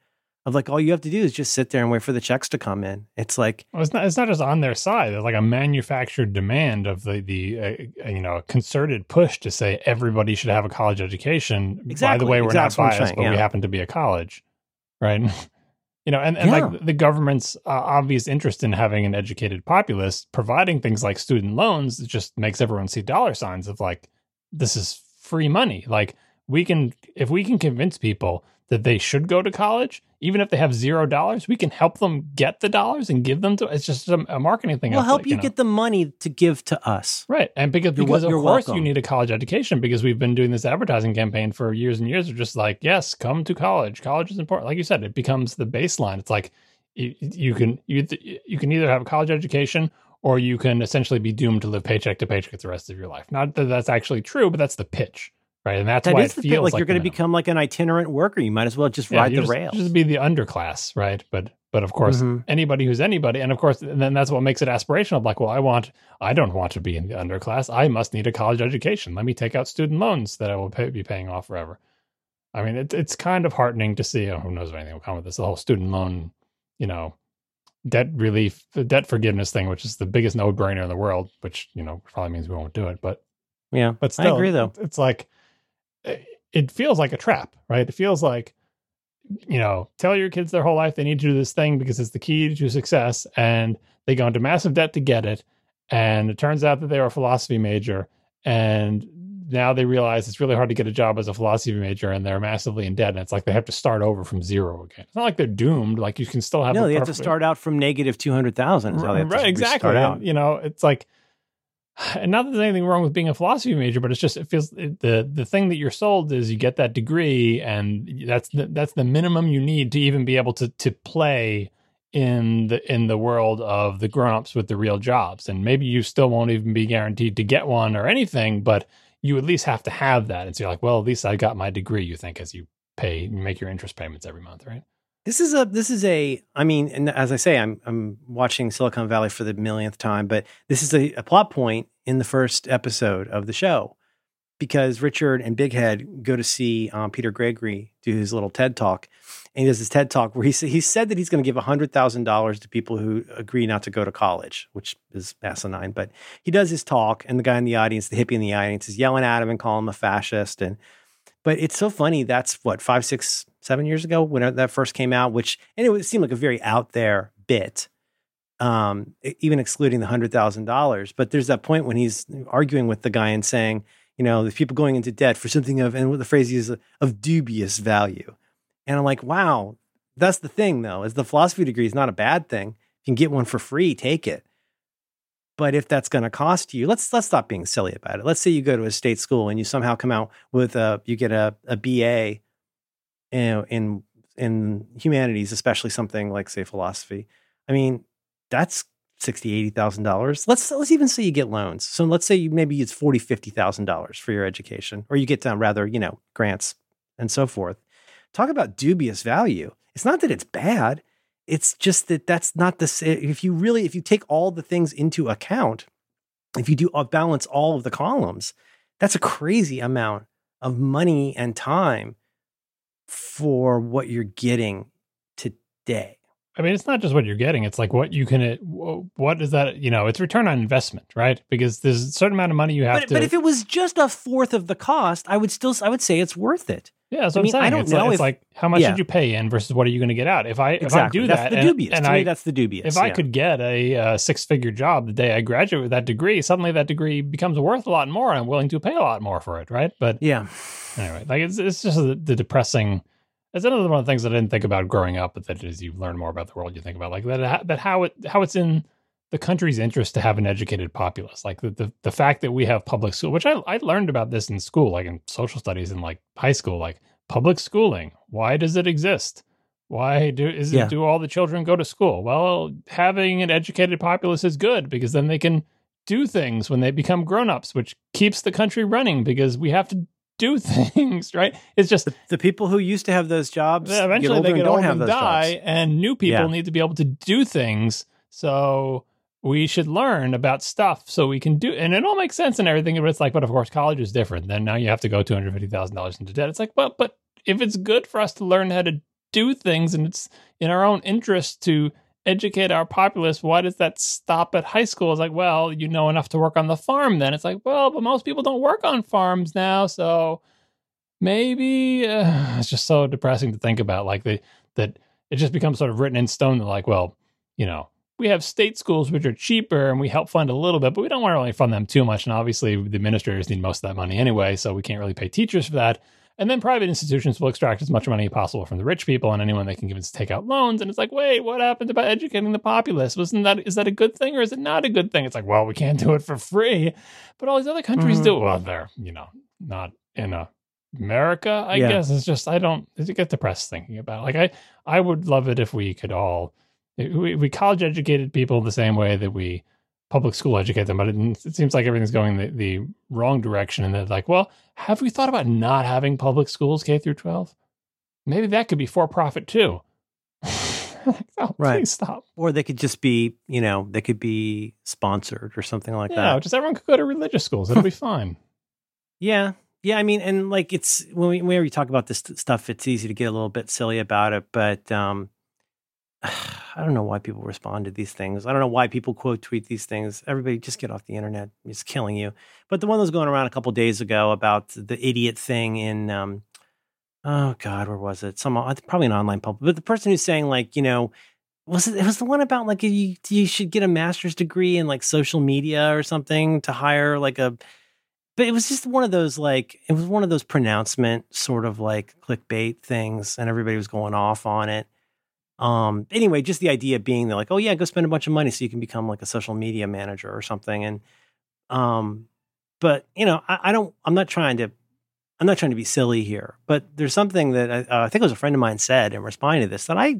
of like all you have to do is just sit there and wait for the checks to come in it's like Well, it's not. It's not just on their side. It's like a manufactured demand of the the uh, you know concerted push to say everybody should have a college education. By the Exactly. way, we're Exactly not biased, saying, but we happen to be a college, right? you know, and, and Yeah. like the government's uh, obvious interest in having an educated populace, providing things like student loans, just makes everyone see dollar signs of like this is free money. Like we can, if we can convince people that they should go to college, even if they have zero dollars, we can help them get the dollars and give them to. It's just a, a marketing thing. We'll help you know. get the money to give to us. Right. And because, You're because of course you need a college education because we've been doing this advertising campaign for years and years of just like, yes, come to college. College is important. Like you said, it becomes the baseline. It's like you, you can you you can either have a college education or you can essentially be doomed to live paycheck to paycheck the rest of your life. Not that that's actually true, but that's the pitch. Right. And that's That why it feels thing. Like, like you're going to become like an itinerant worker. You might as well just Yeah, ride the just, rails. Just be the underclass, right? But but of course, Mhm. anybody who's anybody, and of course, and then that's what makes it aspirational. Like, well, I want, I don't want to be in the underclass. I must need a college education. Let me take out student loans that I will pay, be paying off forever. I mean, it, it's kind of heartening to see. Oh, who knows if anything will come with this? The whole student loan, you know, debt relief, debt forgiveness thing, which is the biggest no brainer in the world. Which you know probably means we won't do it, but yeah. but I agree, though. It's like it- it feels like a trap, right? It feels like you know, tell your kids their whole life they need to do this thing because it's the key to success, and they go into massive debt to get it. And it turns out that they were a philosophy major, and now they realize it's really hard to get a job as a philosophy major, and they're massively in debt. And it's like they have to start over from zero again. It's not like they're doomed; like you can still have. No, they have to start out from negative 200,000 is how they have to right, exactly. start out. And, you know, it's like, and not that there's anything wrong with being a philosophy major, but it's just it feels it, the the thing that you're sold is you get that degree, and that's the, that's the minimum you need to even be able to to play in the in the world of the grown-ups with the real jobs. And maybe you still won't even be guaranteed to get one or anything but you at least have to have that. And so you're like well at least i got my degree you think as you pay make your interest payments every month right This is a this is a I mean, and as I say, I'm I'm watching Silicon Valley for the millionth time, but this is a, a plot point in the first episode of the show because Richard and Big Head go to see um, Peter Gregory do his little TED talk, and he does his TED talk where he sa- he said that he's going to give hundred thousand dollars to people who agree not to go to college, which is asinine. But he does his talk, and the guy in the audience, the hippie in the audience, is yelling at him and calling him a fascist, and but it's so funny. That's what five, six, seven years ago when that first came out, which and it would seem like a very out there bit, um, even excluding the hundred thousand dollars. But there's that point when he's arguing with the guy and saying, you know, the people going into debt for something of, and what the phrase is of dubious value. And I'm like, wow, that's the thing though, is the philosophy degree is not a bad thing. You can get one for free, take it. But if that's going to cost you, let's let's stop being silly about it. Let's say you go to a state school and you somehow come out with a you get a, a BA in, in in humanities, especially something like say philosophy. I mean, that's sixty, eighty thousand dollars. Let's let's even say you get loans. So let's say you maybe it's forty, fifty thousand dollars for your education, or you get down rather, you know, grants and so forth. Talk about dubious value. It's not that it's bad. It's just that that's not the sa- if you really if you take all the things into account, if you do balance all of the columns, that's a crazy amount of money and time for what you're getting today. I mean, it's not just what you're getting; it's like what you can. What is that? You know, it's return on investment, right? Because there's a certain amount of money you have But, to. but if it was just a fourth of the cost, I would still I would say it's worth it. Yeah, that's I mean, I I'm saying. don't it's know like, it's if- like how much yeah. did you pay in versus what are you going to get out? If I Exactly. if I do that's that the dubious. and to I me, that's the dubious. if I could get a, uh six figure job the day I graduate with that degree, suddenly that degree becomes worth a lot more, and I'm willing to pay a lot more for it, right? But yeah, anyway, like it's it's just the, the depressing. It's another one of the things that I didn't think about growing up, but that as you learn more about the world, you think about like that that how it how it's in the country's interest to have an educated populace. Like the the, the fact that we have public school, which I I learned about this in school, like in social studies in like high school, like public schooling. Why does it exist? Why do is Yeah. it do all the children go to school? Well, having an educated populace is good because then they can do things when they become grown-ups, which keeps the country running because we have to do things, right? It's just the, the people who used to have those jobs eventually get they get don't old have and those die, jobs. and new people Yeah. need to be able to do things. So we should learn about stuff so we can do, and it all makes sense and everything. But it's like, but of course, college is different. Then now you have to go two hundred fifty thousand dollars into debt. It's like, well, but if it's good for us to learn how to do things, and it's in our own interest to educate our populace, why does that stop at high school? It's like, well, you know enough to work on the farm. Then it's like, well, but most people don't work on farms now, so maybe uh, it's just so depressing to think about like that it just becomes sort of written in stone that like well you know we have state schools which are cheaper and we help fund a little bit but we don't want to really fund them too much and obviously the administrators need most of that money anyway so we can't really pay teachers for that And then private institutions will extract as much money as possible from the rich people and anyone they can convince to take out loans. And it's like, wait, what happened about educating the populace? Wasn't that is that a good thing or is it not a good thing? It's like, well, we can't do it for free, but all these other countries mm-hmm. do. Well, they're you know not in a America, I yeah. guess. It's just I don't it get depressed thinking about. It. Like I I would love it if we could all we, we college educated people the same way that we public school educate them, but it, it seems like everything's going the, the wrong direction. And they're like, well, have we thought about not having public schools K through 12? Maybe that could be for profit too. oh, right. stop. Or they could just be, you know, they could be sponsored or something like yeah, that. just everyone could go to religious schools. It'll be fine. Yeah. Yeah. I mean, and like it's when we, whenever you talk about this stuff, it's easy to get a little bit silly about it. But, um, I don't know why people respond to these things. I don't know why people quote tweet these things. Everybody just get off the internet. It's killing you. But the one that was going around a couple days ago about the idiot thing in, um, oh God, where was it? Some probably an online public. But the person who's saying like, you know, was it? It was the one about like you you should get a master's degree in like social media or something to hire like a. But it was just one of those like it was one of those pronouncement sort of like clickbait things, and everybody was going off on it. Um, anyway, just the idea being that like, oh yeah, go spend a bunch of money so you can become like a social media manager or something. And, um, but you know, I, I don't, I'm not trying to, I'm not trying to be silly here, but there's something that I, uh, I think it was a friend of mine said in responding to this that I,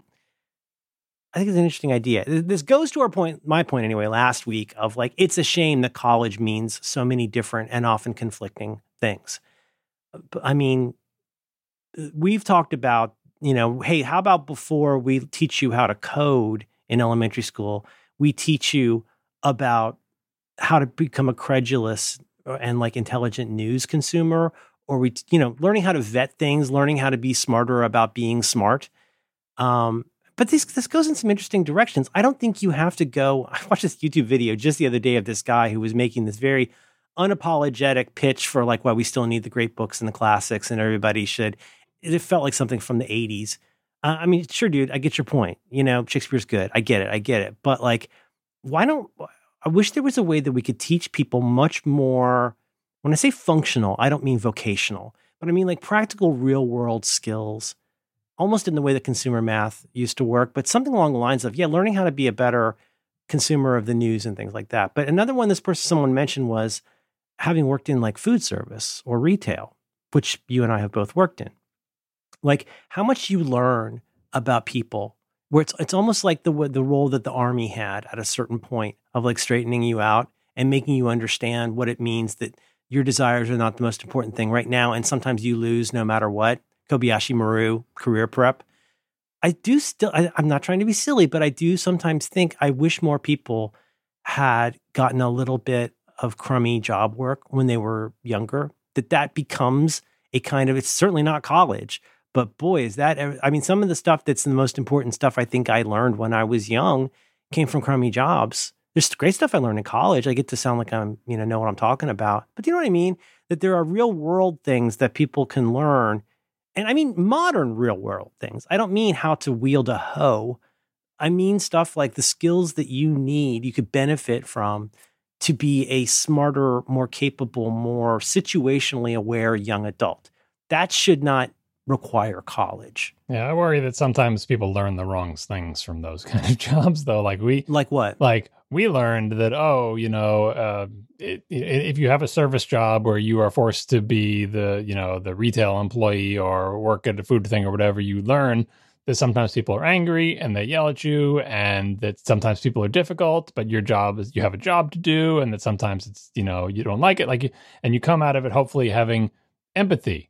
I think it's an interesting idea. This goes to our point, my point anyway, last week of like, it's a shame that college means so many different and often conflicting things. I mean, we've talked about you know, hey, how about before we teach you how to code in elementary school, we teach you about how to become a credulous uh, and like intelligent news consumer or we you know learning how to vet things learning how to be smarter about being smart. Um, but this this goes in some interesting directions. I don't think you have to go i watched this youtube video just the other day of this guy who was making this very unapologetic pitch for like why we still need the great books and the classics and everybody should it felt like something from the 80s. Uh, I mean, sure, dude, I get your point. You know, Shakespeare's good. I get it. I get it. But like, why don't I wish there was a way that we could teach people much more? When I say functional, I don't mean vocational, but I mean like practical real world skills, almost in the way that consumer math used to work, but something along the lines of, yeah, learning how to be a better consumer of the news and things like that. But another one this person, someone mentioned was having worked in like food service or retail, which you and I have both worked in like how much you learn about people where it's it's almost like the the role that the army had at a certain point of like straightening you out and making you understand what it means that your desires are not the most important thing right now and sometimes you lose no matter what. Kobayashi maru career prep. I do still I, i'm not trying to be silly but i do sometimes think i wish more people had gotten a little bit of crummy job work when they were younger that that becomes a kind of it's certainly not college but boy, is that, I mean, some of the stuff that's the most important stuff I think I learned when I was young came from crummy jobs. There's great stuff I learned in college. I get to sound like I'm, you know, know what I'm talking about. But you know what I mean? That there are real world things that people can learn. And I mean modern real world things. I don't mean how to wield a hoe. I mean stuff like the skills that you need, you could benefit from to be a smarter, more capable, more situationally aware young adult. That should not require college. Yeah, I worry that sometimes people learn the wrong things from those kind of jobs, though. Like we, like what? Like we learned that oh, you know, uh, it, it, if you have a service job where you are forced to be the you know the retail employee or work at a food thing or whatever, you learn that sometimes people are angry and they yell at you, and that sometimes people are difficult, but your job is you have a job to do, and that sometimes it's you know you don't like it, like and you come out of it hopefully having empathy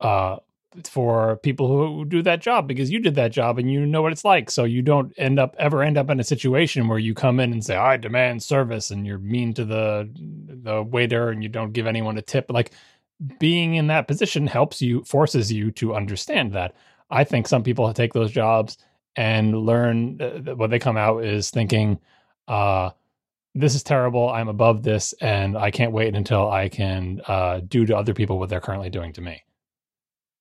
uh, for people who do that job because you did that job and you know what it's like. So you don't end up ever end up in a situation where you come in and say, "I demand service," and you're mean to the the waiter and you don't give anyone a tip. Like being in that position helps you, forces you to understand that. I think some people take those jobs and learn uh, what they come out is thinking, uh, this is terrible. I'm above this, and I can't wait until I can uh, do to other people what they're currently doing to me.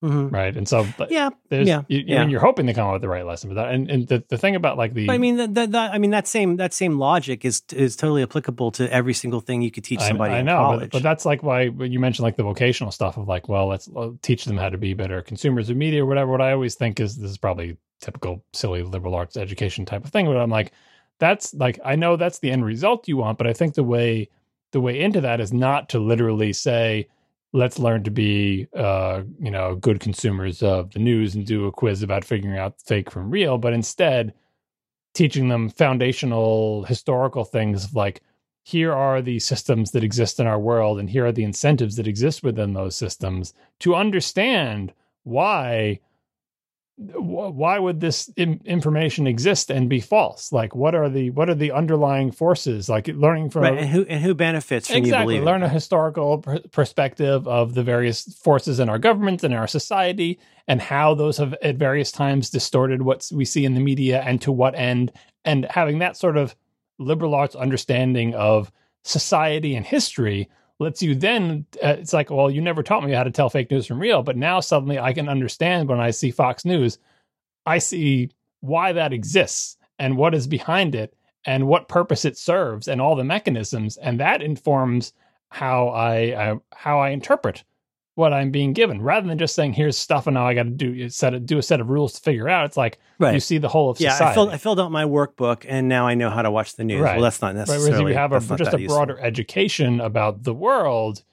Mhm. right? And so, Yeah, there's, yeah, you, yeah. and you're hoping to come up with the right lesson. But that, and, and the, the thing about like the, I mean, that, that, that, I mean that same that same logic is is totally applicable to every single thing you could teach somebody I, in know, college. but, but that's like why you mentioned like the vocational stuff of like, well, let's uh, teach them how to be better consumers of media or whatever. What I always think is this is probably typical silly liberal arts education type of thing, but I'm like, that's like I know that's the end result you want, but I think the way the way into that is not to literally say let's learn to be uh you know good consumers of the news and do a quiz about figuring out fake from real but instead teaching them foundational historical things like here are the systems that exist in our world and here are the incentives that exist within those systems to understand why wh- why would this information exist and be false? Like what are the what are the underlying forces? Like learning from right, and who and who benefits from exactly learn a historical pr- perspective of the various forces in our government and our society and how those have at various times distorted what we see in the media and to what end. And having that sort of liberal arts understanding of society and history lets you then uh, it's like well you never taught me how to tell fake news from real but now suddenly i can understand when i see fox news i see why that exists and what is behind it and what purpose it serves and all the mechanisms. And that informs how i uh, how i interpret what i'm being given rather than just saying here's stuff and now i got to do set it do a set of rules to figure out it's like right. you see the whole of yeah, society I filled I filled out my workbook, and now I know how to watch the news. Right. Well, that's not right necessarily. whereas if you have a, just a useful. broader education about the world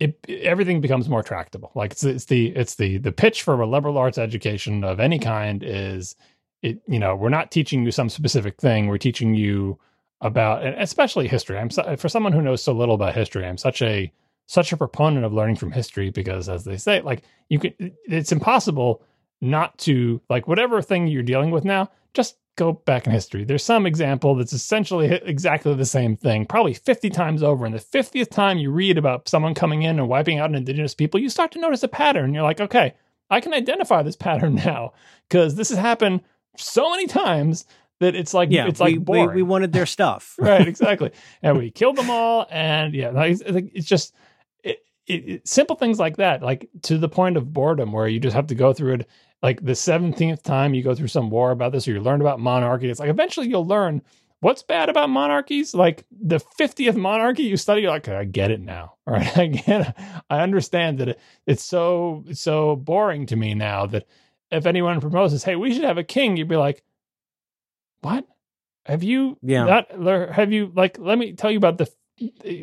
it, everything becomes more tractable like it's, it's the it's the the pitch for a liberal arts education of any kind is it you know we're not teaching you some specific thing we're teaching you about and especially history i'm so, for someone who knows so little about history i'm such a such a proponent of learning from history because as they say like you can it's impossible not to like whatever thing you're dealing with now just go back in history. There's some example that's essentially exactly the same thing probably 50 times over. And the 50th time you read about someone coming in and wiping out an indigenous people you start to notice a pattern. You're like okay i can identify this pattern now because this has happened so many times that it's like yeah, it's like we, we, boring. we wanted their stuff. right exactly. And we killed them all and yeah like, it's just it, it, simple things like that like to the point of boredom where you just have to go through it like the 17th time you go through some war about this or you learn about monarchy it's like eventually you'll learn what's bad about monarchies like the 50th monarchy you study you're like i get it now all right i get it. i understand that it, it's so it's so boring to me now that if anyone proposes hey we should have a king you'd be like what have you Yeah. not have you like let me tell you about the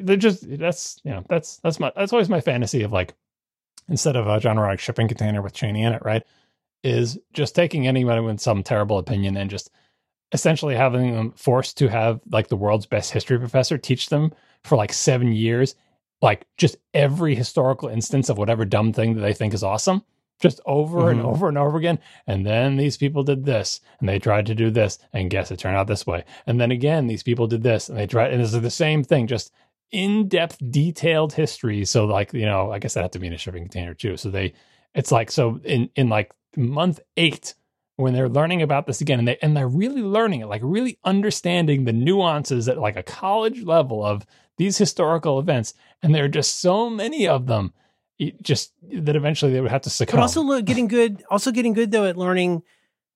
they're just that's you know that's that's my that's always my fantasy of like instead of a John Roderick shipping container with Cheney in it right is just taking anyone with some terrible opinion and just essentially having them forced to have like the world's best history professor teach them for like seven years like just every historical instance of whatever dumb thing that they think is awesome just over and Mhm. over and over again. And then these people did this and they tried to do this and guess it turned out this way. And then again these people did this and they tried and it's the same thing just in-depth detailed history. So like you know i guess that had to be in a shipping container too. So they it's like so in in like month eight when they're learning about this again and they and they're really learning it like really understanding the nuances at like a college level of these historical events and there are just so many of them just that eventually they would have to succumb But also look, getting good, also getting good though at learning.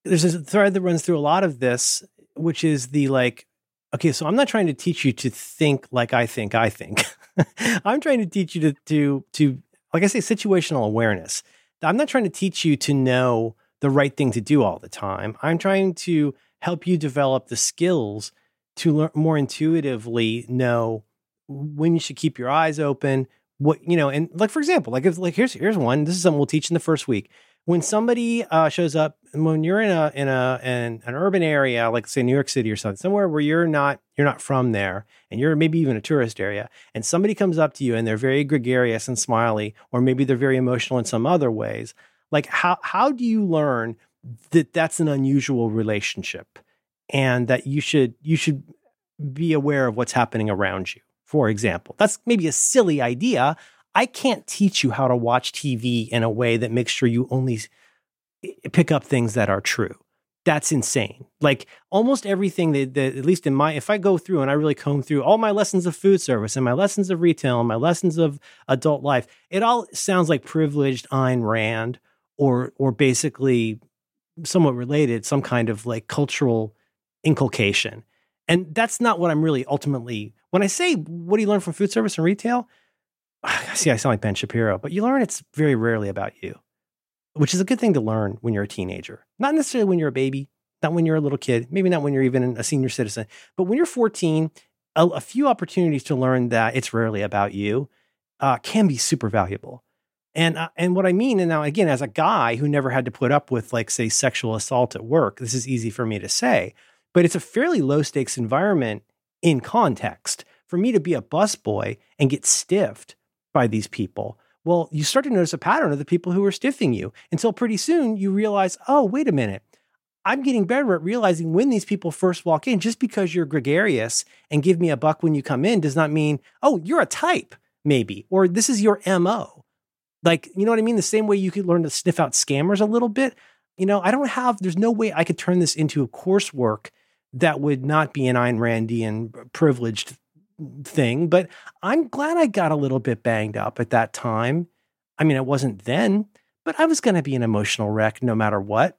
There's a thread that runs through a lot of this, which is the like, okay, so I'm not trying to teach you to think like I think I think. I'm trying to teach you to to to like I say, situational awareness. I'm not trying to teach you to know the right thing to do all the time. I'm trying to help you develop the skills to learn more intuitively know when you should keep your eyes open, what you know and like for example like if like here's here's one this is something we'll teach in the first week. When somebody uh, shows up when you're in a in a in an urban area like say new york city or something somewhere where you're not you're not from there and you're maybe even a tourist area and somebody comes up to you and they're very gregarious and smiley or maybe they're very emotional in some other ways like how how do you learn that that's an unusual relationship and that you should you should be aware of what's happening around you for example. That's maybe a silly idea. I can't teach you how to watch TV in a way that makes sure you only pick up things that are true. That's insane. Like almost everything that, that, at least in my, if I go through and I really comb through all my lessons of food service and my lessons of retail and my lessons of adult life, it all sounds like privileged Ayn Rand or or basically somewhat related, some kind of like cultural inculcation. And that's not what I'm really ultimately when I say what do you learn from food service and retail? I see, I sound like Ben Shapiro, but you learn it's very rarely about you, which is a good thing to learn when you're a teenager. Not necessarily when you're a baby, not when you're a little kid, maybe not when you're even a senior citizen, but when you're 14, a, a few opportunities to learn that it's rarely about you uh, can be super valuable. And uh, and what I mean, and now again, as a guy who never had to put up with like say sexual assault at work, this is easy for me to say, but it's a fairly low stakes environment in context for me to be a busboy and get stiffed by these people. Well, you start to notice a pattern of the people who are stiffing you until pretty soon you realize, oh, wait a minute. I'm getting better at realizing when these people first walk in. Just because you're gregarious and give me a buck when you come in does not mean, oh, you're a type, maybe, or this is your MO. Like, you know what I mean? The same way you could learn to sniff out scammers a little bit. You know, I don't have, there's no way I could turn this into a coursework that would not be an Ayn Randian privileged thing. But I'm glad I got a little bit banged up at that time. I mean, it wasn't then, but I was going to be an emotional wreck no matter what.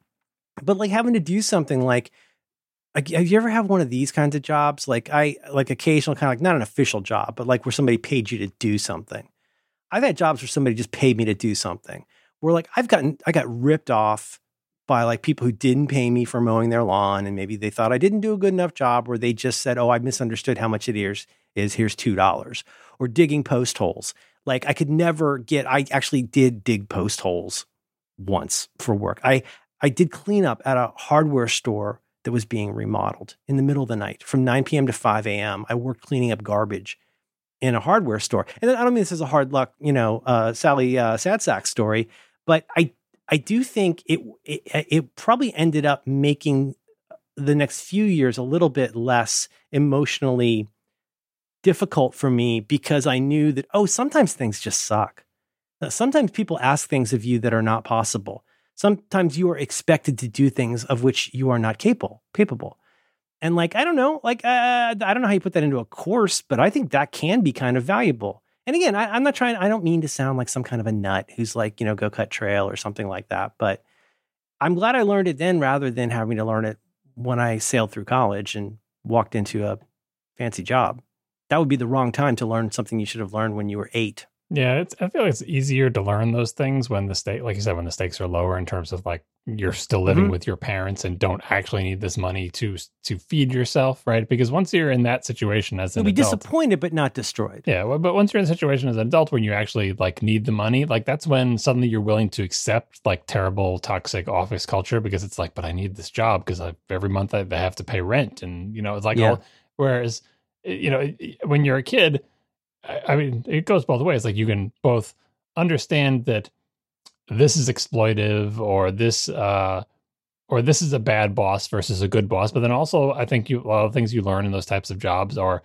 But like having to do something like, like, have you ever have one of these kinds of jobs? Like I like occasional kind of like not an official job, but like where somebody paid you to do something. I've had jobs where somebody just paid me to do something. Where like I've gotten I got ripped off by like people who didn't pay me for mowing their lawn and maybe they thought I didn't do a good enough job or they just said, "Oh, I misunderstood how much it is is here's $2." Or digging post holes. Like I could never get I actually did dig post holes once for work. I I did clean up at a hardware store that was being remodeled in the middle of the night from 9 p.m. to 5 a.m. I worked cleaning up garbage in a hardware store. And I don't mean this as a hard luck, you know, uh, Sally uh, Sadsack story, but I I do think it, it it probably ended up making the next few years a little bit less emotionally difficult for me because I knew that oh sometimes things just suck. Sometimes people ask things of you that are not possible. Sometimes you are expected to do things of which you are not capable capable. And like I don't know, like uh, I don't know how you put that into a course, but I think that can be kind of valuable. And again, I, I'm not trying. I don't mean to sound like some kind of a nut who's like you know go cut trail or something like that. But I'm glad I learned it then rather than having to learn it when I sailed through college and walked into a fancy job. That would be the wrong time to learn something you should have learned when you were eight yeah, it's, I feel like it's easier to learn those things when the state, like you said, when the stakes are lower in terms of like you're still living mm-hmm. with your parents and don't actually need this money to to feed yourself, right? Because once you're in that situation as an you'll be adult, disappointed but not destroyed. Yeah, well, but once you're in a situation as an adult when you actually like need the money, like that's when suddenly you're willing to accept like terrible toxic office culture because it's like, but I need this job because every month I have to pay rent, and you know it's like yeah. all. Whereas, you know, when you're a kid I mean, it goes both ways. Like you can both understand that this is exploitive or this uh or this is a bad boss versus a good boss, but then also I think you a lot of things you learn in those types of jobs are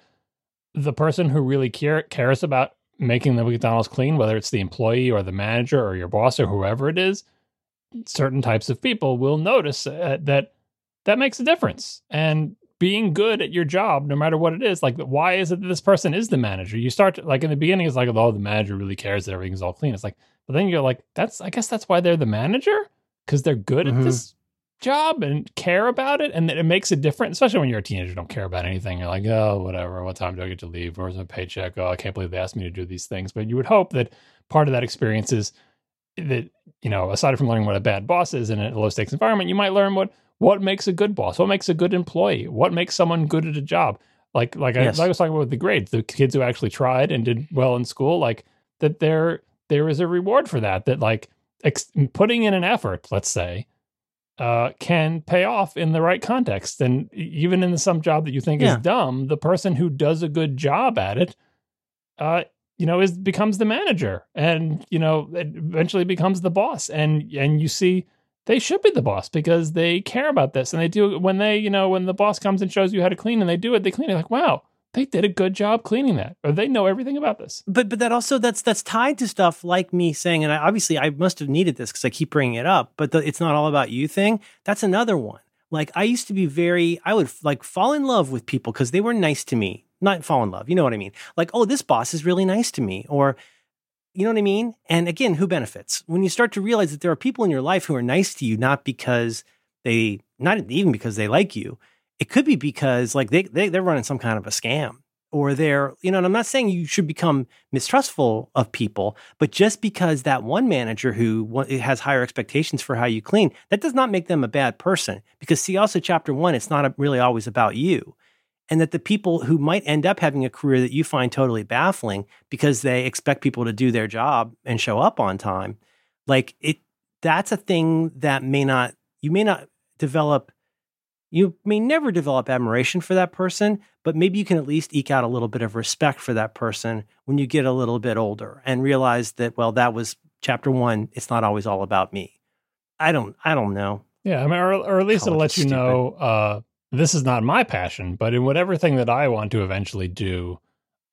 the person who really care, cares about making the McDonald's clean, whether it's the employee or the manager or your boss or whoever it is, certain types of people will notice uh, that that makes a difference. And being good at your job, no matter what it is. Like, why is it that this person is the manager? You start to, like in the beginning, it's like, oh, the manager really cares that everything's all clean. It's like, but then you're like, that's, I guess that's why they're the manager because they're good mm-hmm. at this job and care about it. And that it makes a difference, especially when you're a teenager, don't care about anything. You're like, oh, whatever. What time do I get to leave? Where's my paycheck? Oh, I can't believe they asked me to do these things. But you would hope that part of that experience is that, you know, aside from learning what a bad boss is in a low stakes environment, you might learn what what makes a good boss? What makes a good employee? What makes someone good at a job? Like like yes. I, like I was talking about with the grades, the kids who actually tried and did well in school, like that there there is a reward for that. That like ex- putting in an effort, let's say, uh, can pay off in the right context. And even in some job that you think yeah. is dumb, the person who does a good job at it, uh, you know, is becomes the manager, and you know, eventually becomes the boss. And and you see they should be the boss because they care about this. And they do when they you know when the boss comes and shows you how to clean and they do it they clean it like wow they did a good job cleaning that or they know everything about this. But but that also that's that's tied to stuff like me saying and I, obviously i must have needed this because i keep bringing it up but the, it's not all about you thing. That's another one. Like i used to be very i would like fall in love with people because they were nice to me. Not fall in love you know what i mean? Like oh this boss is really nice to me or You know what I mean? And again, who benefits? When you start to realize that there are people in your life who are nice to you, not because they, not even because they like you. It could be because like they, they they're running some kind of a scam or they're, you know, and I'm not saying you should become mistrustful of people, but just because that one manager who has higher expectations for how you clean, that does not make them a bad person. Because see, also chapter one, it's not really always about you. And that the people who might end up having a career that you find totally baffling because they expect people to do their job and show up on time, like it, that's a thing that may not, you may not develop you may never develop admiration for that person, but maybe you can at least eke out a little bit of respect for that person when you get a little bit older and realize that, well, that was chapter one. It's not always all about me. I don't, I don't know. Yeah. I mean, or, or at least College it'll let you stupid. know, uh, this is not my passion, but in whatever thing that I want to eventually do,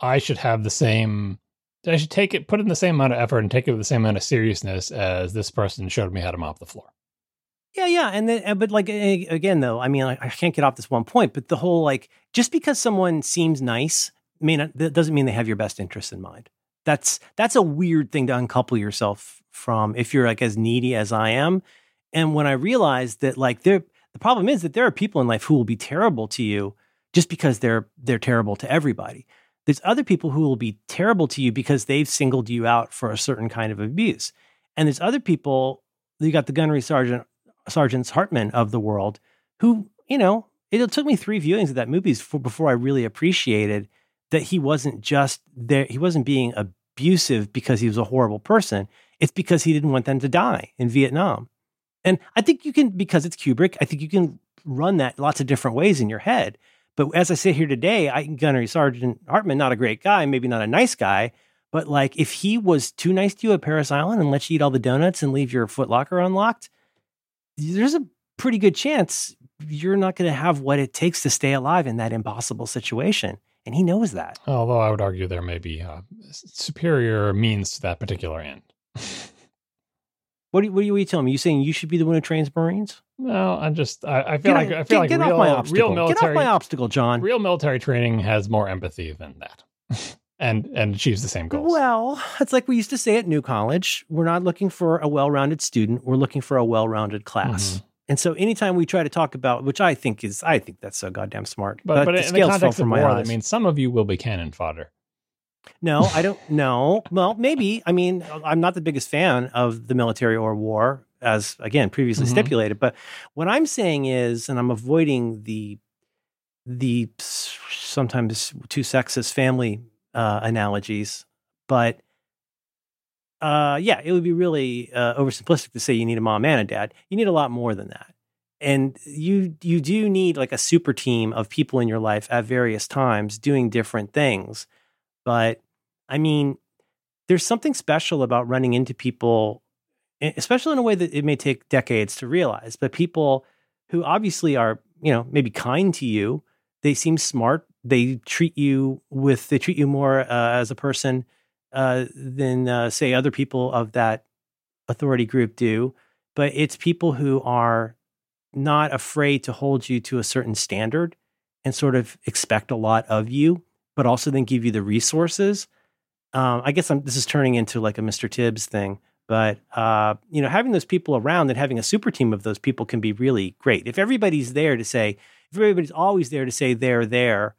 I should have the same, I should take it, put in the same amount of effort and take it with the same amount of seriousness as this person showed me how to mop the floor. Yeah, yeah, and then but like again though, I mean, I can't get off this one point, but the whole like just because someone seems nice, may not that doesn't mean they have your best interests in mind. That's that's a weird thing to uncouple yourself from if you're like as needy as I am. And when I realized that like there the problem is that there are people in life who will be terrible to you just because they're they're terrible to everybody. There's other people who will be terrible to you because they've singled you out for a certain kind of abuse. And there's other people, you got the gunnery sergeant Sergeants Hartman of the world, who, you know, it took me three viewings of that movie before I really appreciated that he wasn't just there, he wasn't being abusive because he was a horrible person. It's because he didn't want them to die in Vietnam. And I think you can, because it's Kubrick, I think you can run that lots of different ways in your head. But as I sit here today, I Gunnery Sergeant Hartman, not a great guy, maybe not a nice guy, but like if he was too nice to you at Parris Island and let you eat all the donuts and leave your footlocker unlocked, there's a pretty good chance you're not going to have what it takes to stay alive in that impossible situation. And he knows that. Although I would argue there may be uh, superior means to that particular end. what are, you, what are you telling me? You saying you should be the one who trains Marines? No, I'm just. I, I feel get like I feel get, like get real, off my obstacle. real military. Get off my obstacle, John. Real military training has more empathy than that. and and achieves the same goals. Well, it's like we used to say at New College, we're not looking for a well-rounded student, we're looking for a well-rounded class. Mm-hmm. And so anytime we try to talk about, which I think is, I think that's so goddamn smart. But, but, but in the context of war, I mean, some of you will be cannon fodder. No, I don't know. Well, maybe. I mean, I'm not the biggest fan of the military or war, as again previously mm-hmm. stipulated. But what I'm saying is, and I'm avoiding the the sometimes too sexist family uh, analogies, but uh, yeah, it would be really uh, oversimplistic to say you need a mom and a dad. You need a lot more than that, and you you do need like a super team of people in your life at various times doing different things. But I mean, there's something special about running into people, especially in a way that it may take decades to realize. But people who obviously are, you know, maybe kind to you, they seem smart, they treat you with they treat you more uh, as a person uh, than uh, say other people of that authority group do but it's people who are not afraid to hold you to a certain standard and sort of expect a lot of you but also then give you the resources um, i guess I'm, this is turning into like a mr tibbs thing but uh, you know having those people around and having a super team of those people can be really great if everybody's there to say if everybody's always there to say they're there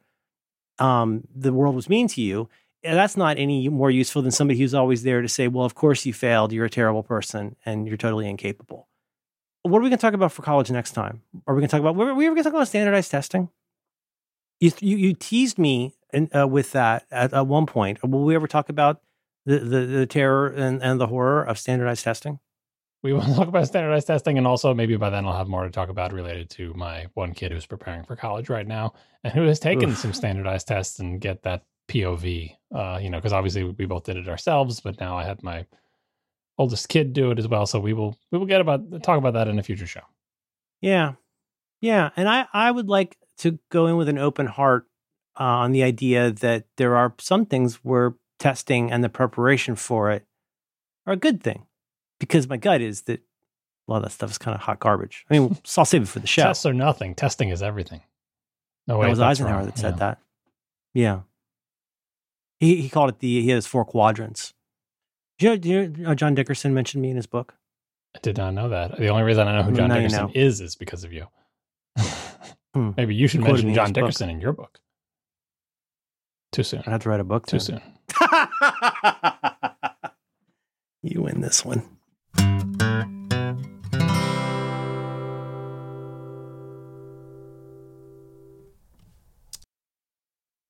um, the world was mean to you, eh, that's not any more useful than somebody who's always there to say, well, of course you failed. You're a terrible person and you're totally incapable. What are we going to talk about for college next time? Are we going to talk about, were we going to talk about standardized testing? You, you, you teased me in, uh, with that at, at, one point. Will we ever talk about the, the, the terror and, and the horror of standardized testing? we will talk about standardized testing and also maybe by then I'll have more to talk about related to my one kid who's preparing for college right now and who has taken Oof. some standardized tests and get that POV. Uh, you know, because obviously we both did it ourselves, but now I had my oldest kid do it as well. So we will we will get about talk about that in a future show. Yeah, yeah, and I I would like to go in with an open heart uh, on the idea that there are some things where testing and the preparation for it are a good thing because my gut is that a lot of that stuff is kind of hot garbage. I mean, I'll save it for the show. Tests are nothing. Testing is everything. No way. That was Eisenhower wrong. that said yeah. that. Yeah. He he called it the he has four quadrants. Do you know, do you know John Dickerson mentioned me in his book? I did not know that. The only reason I know who John now you Dickerson know. is is because of you. Hmm. Maybe you should Quoted mention John his book. Dickerson in your book. Too soon. I have to write a book. Too then. soon. you win this one.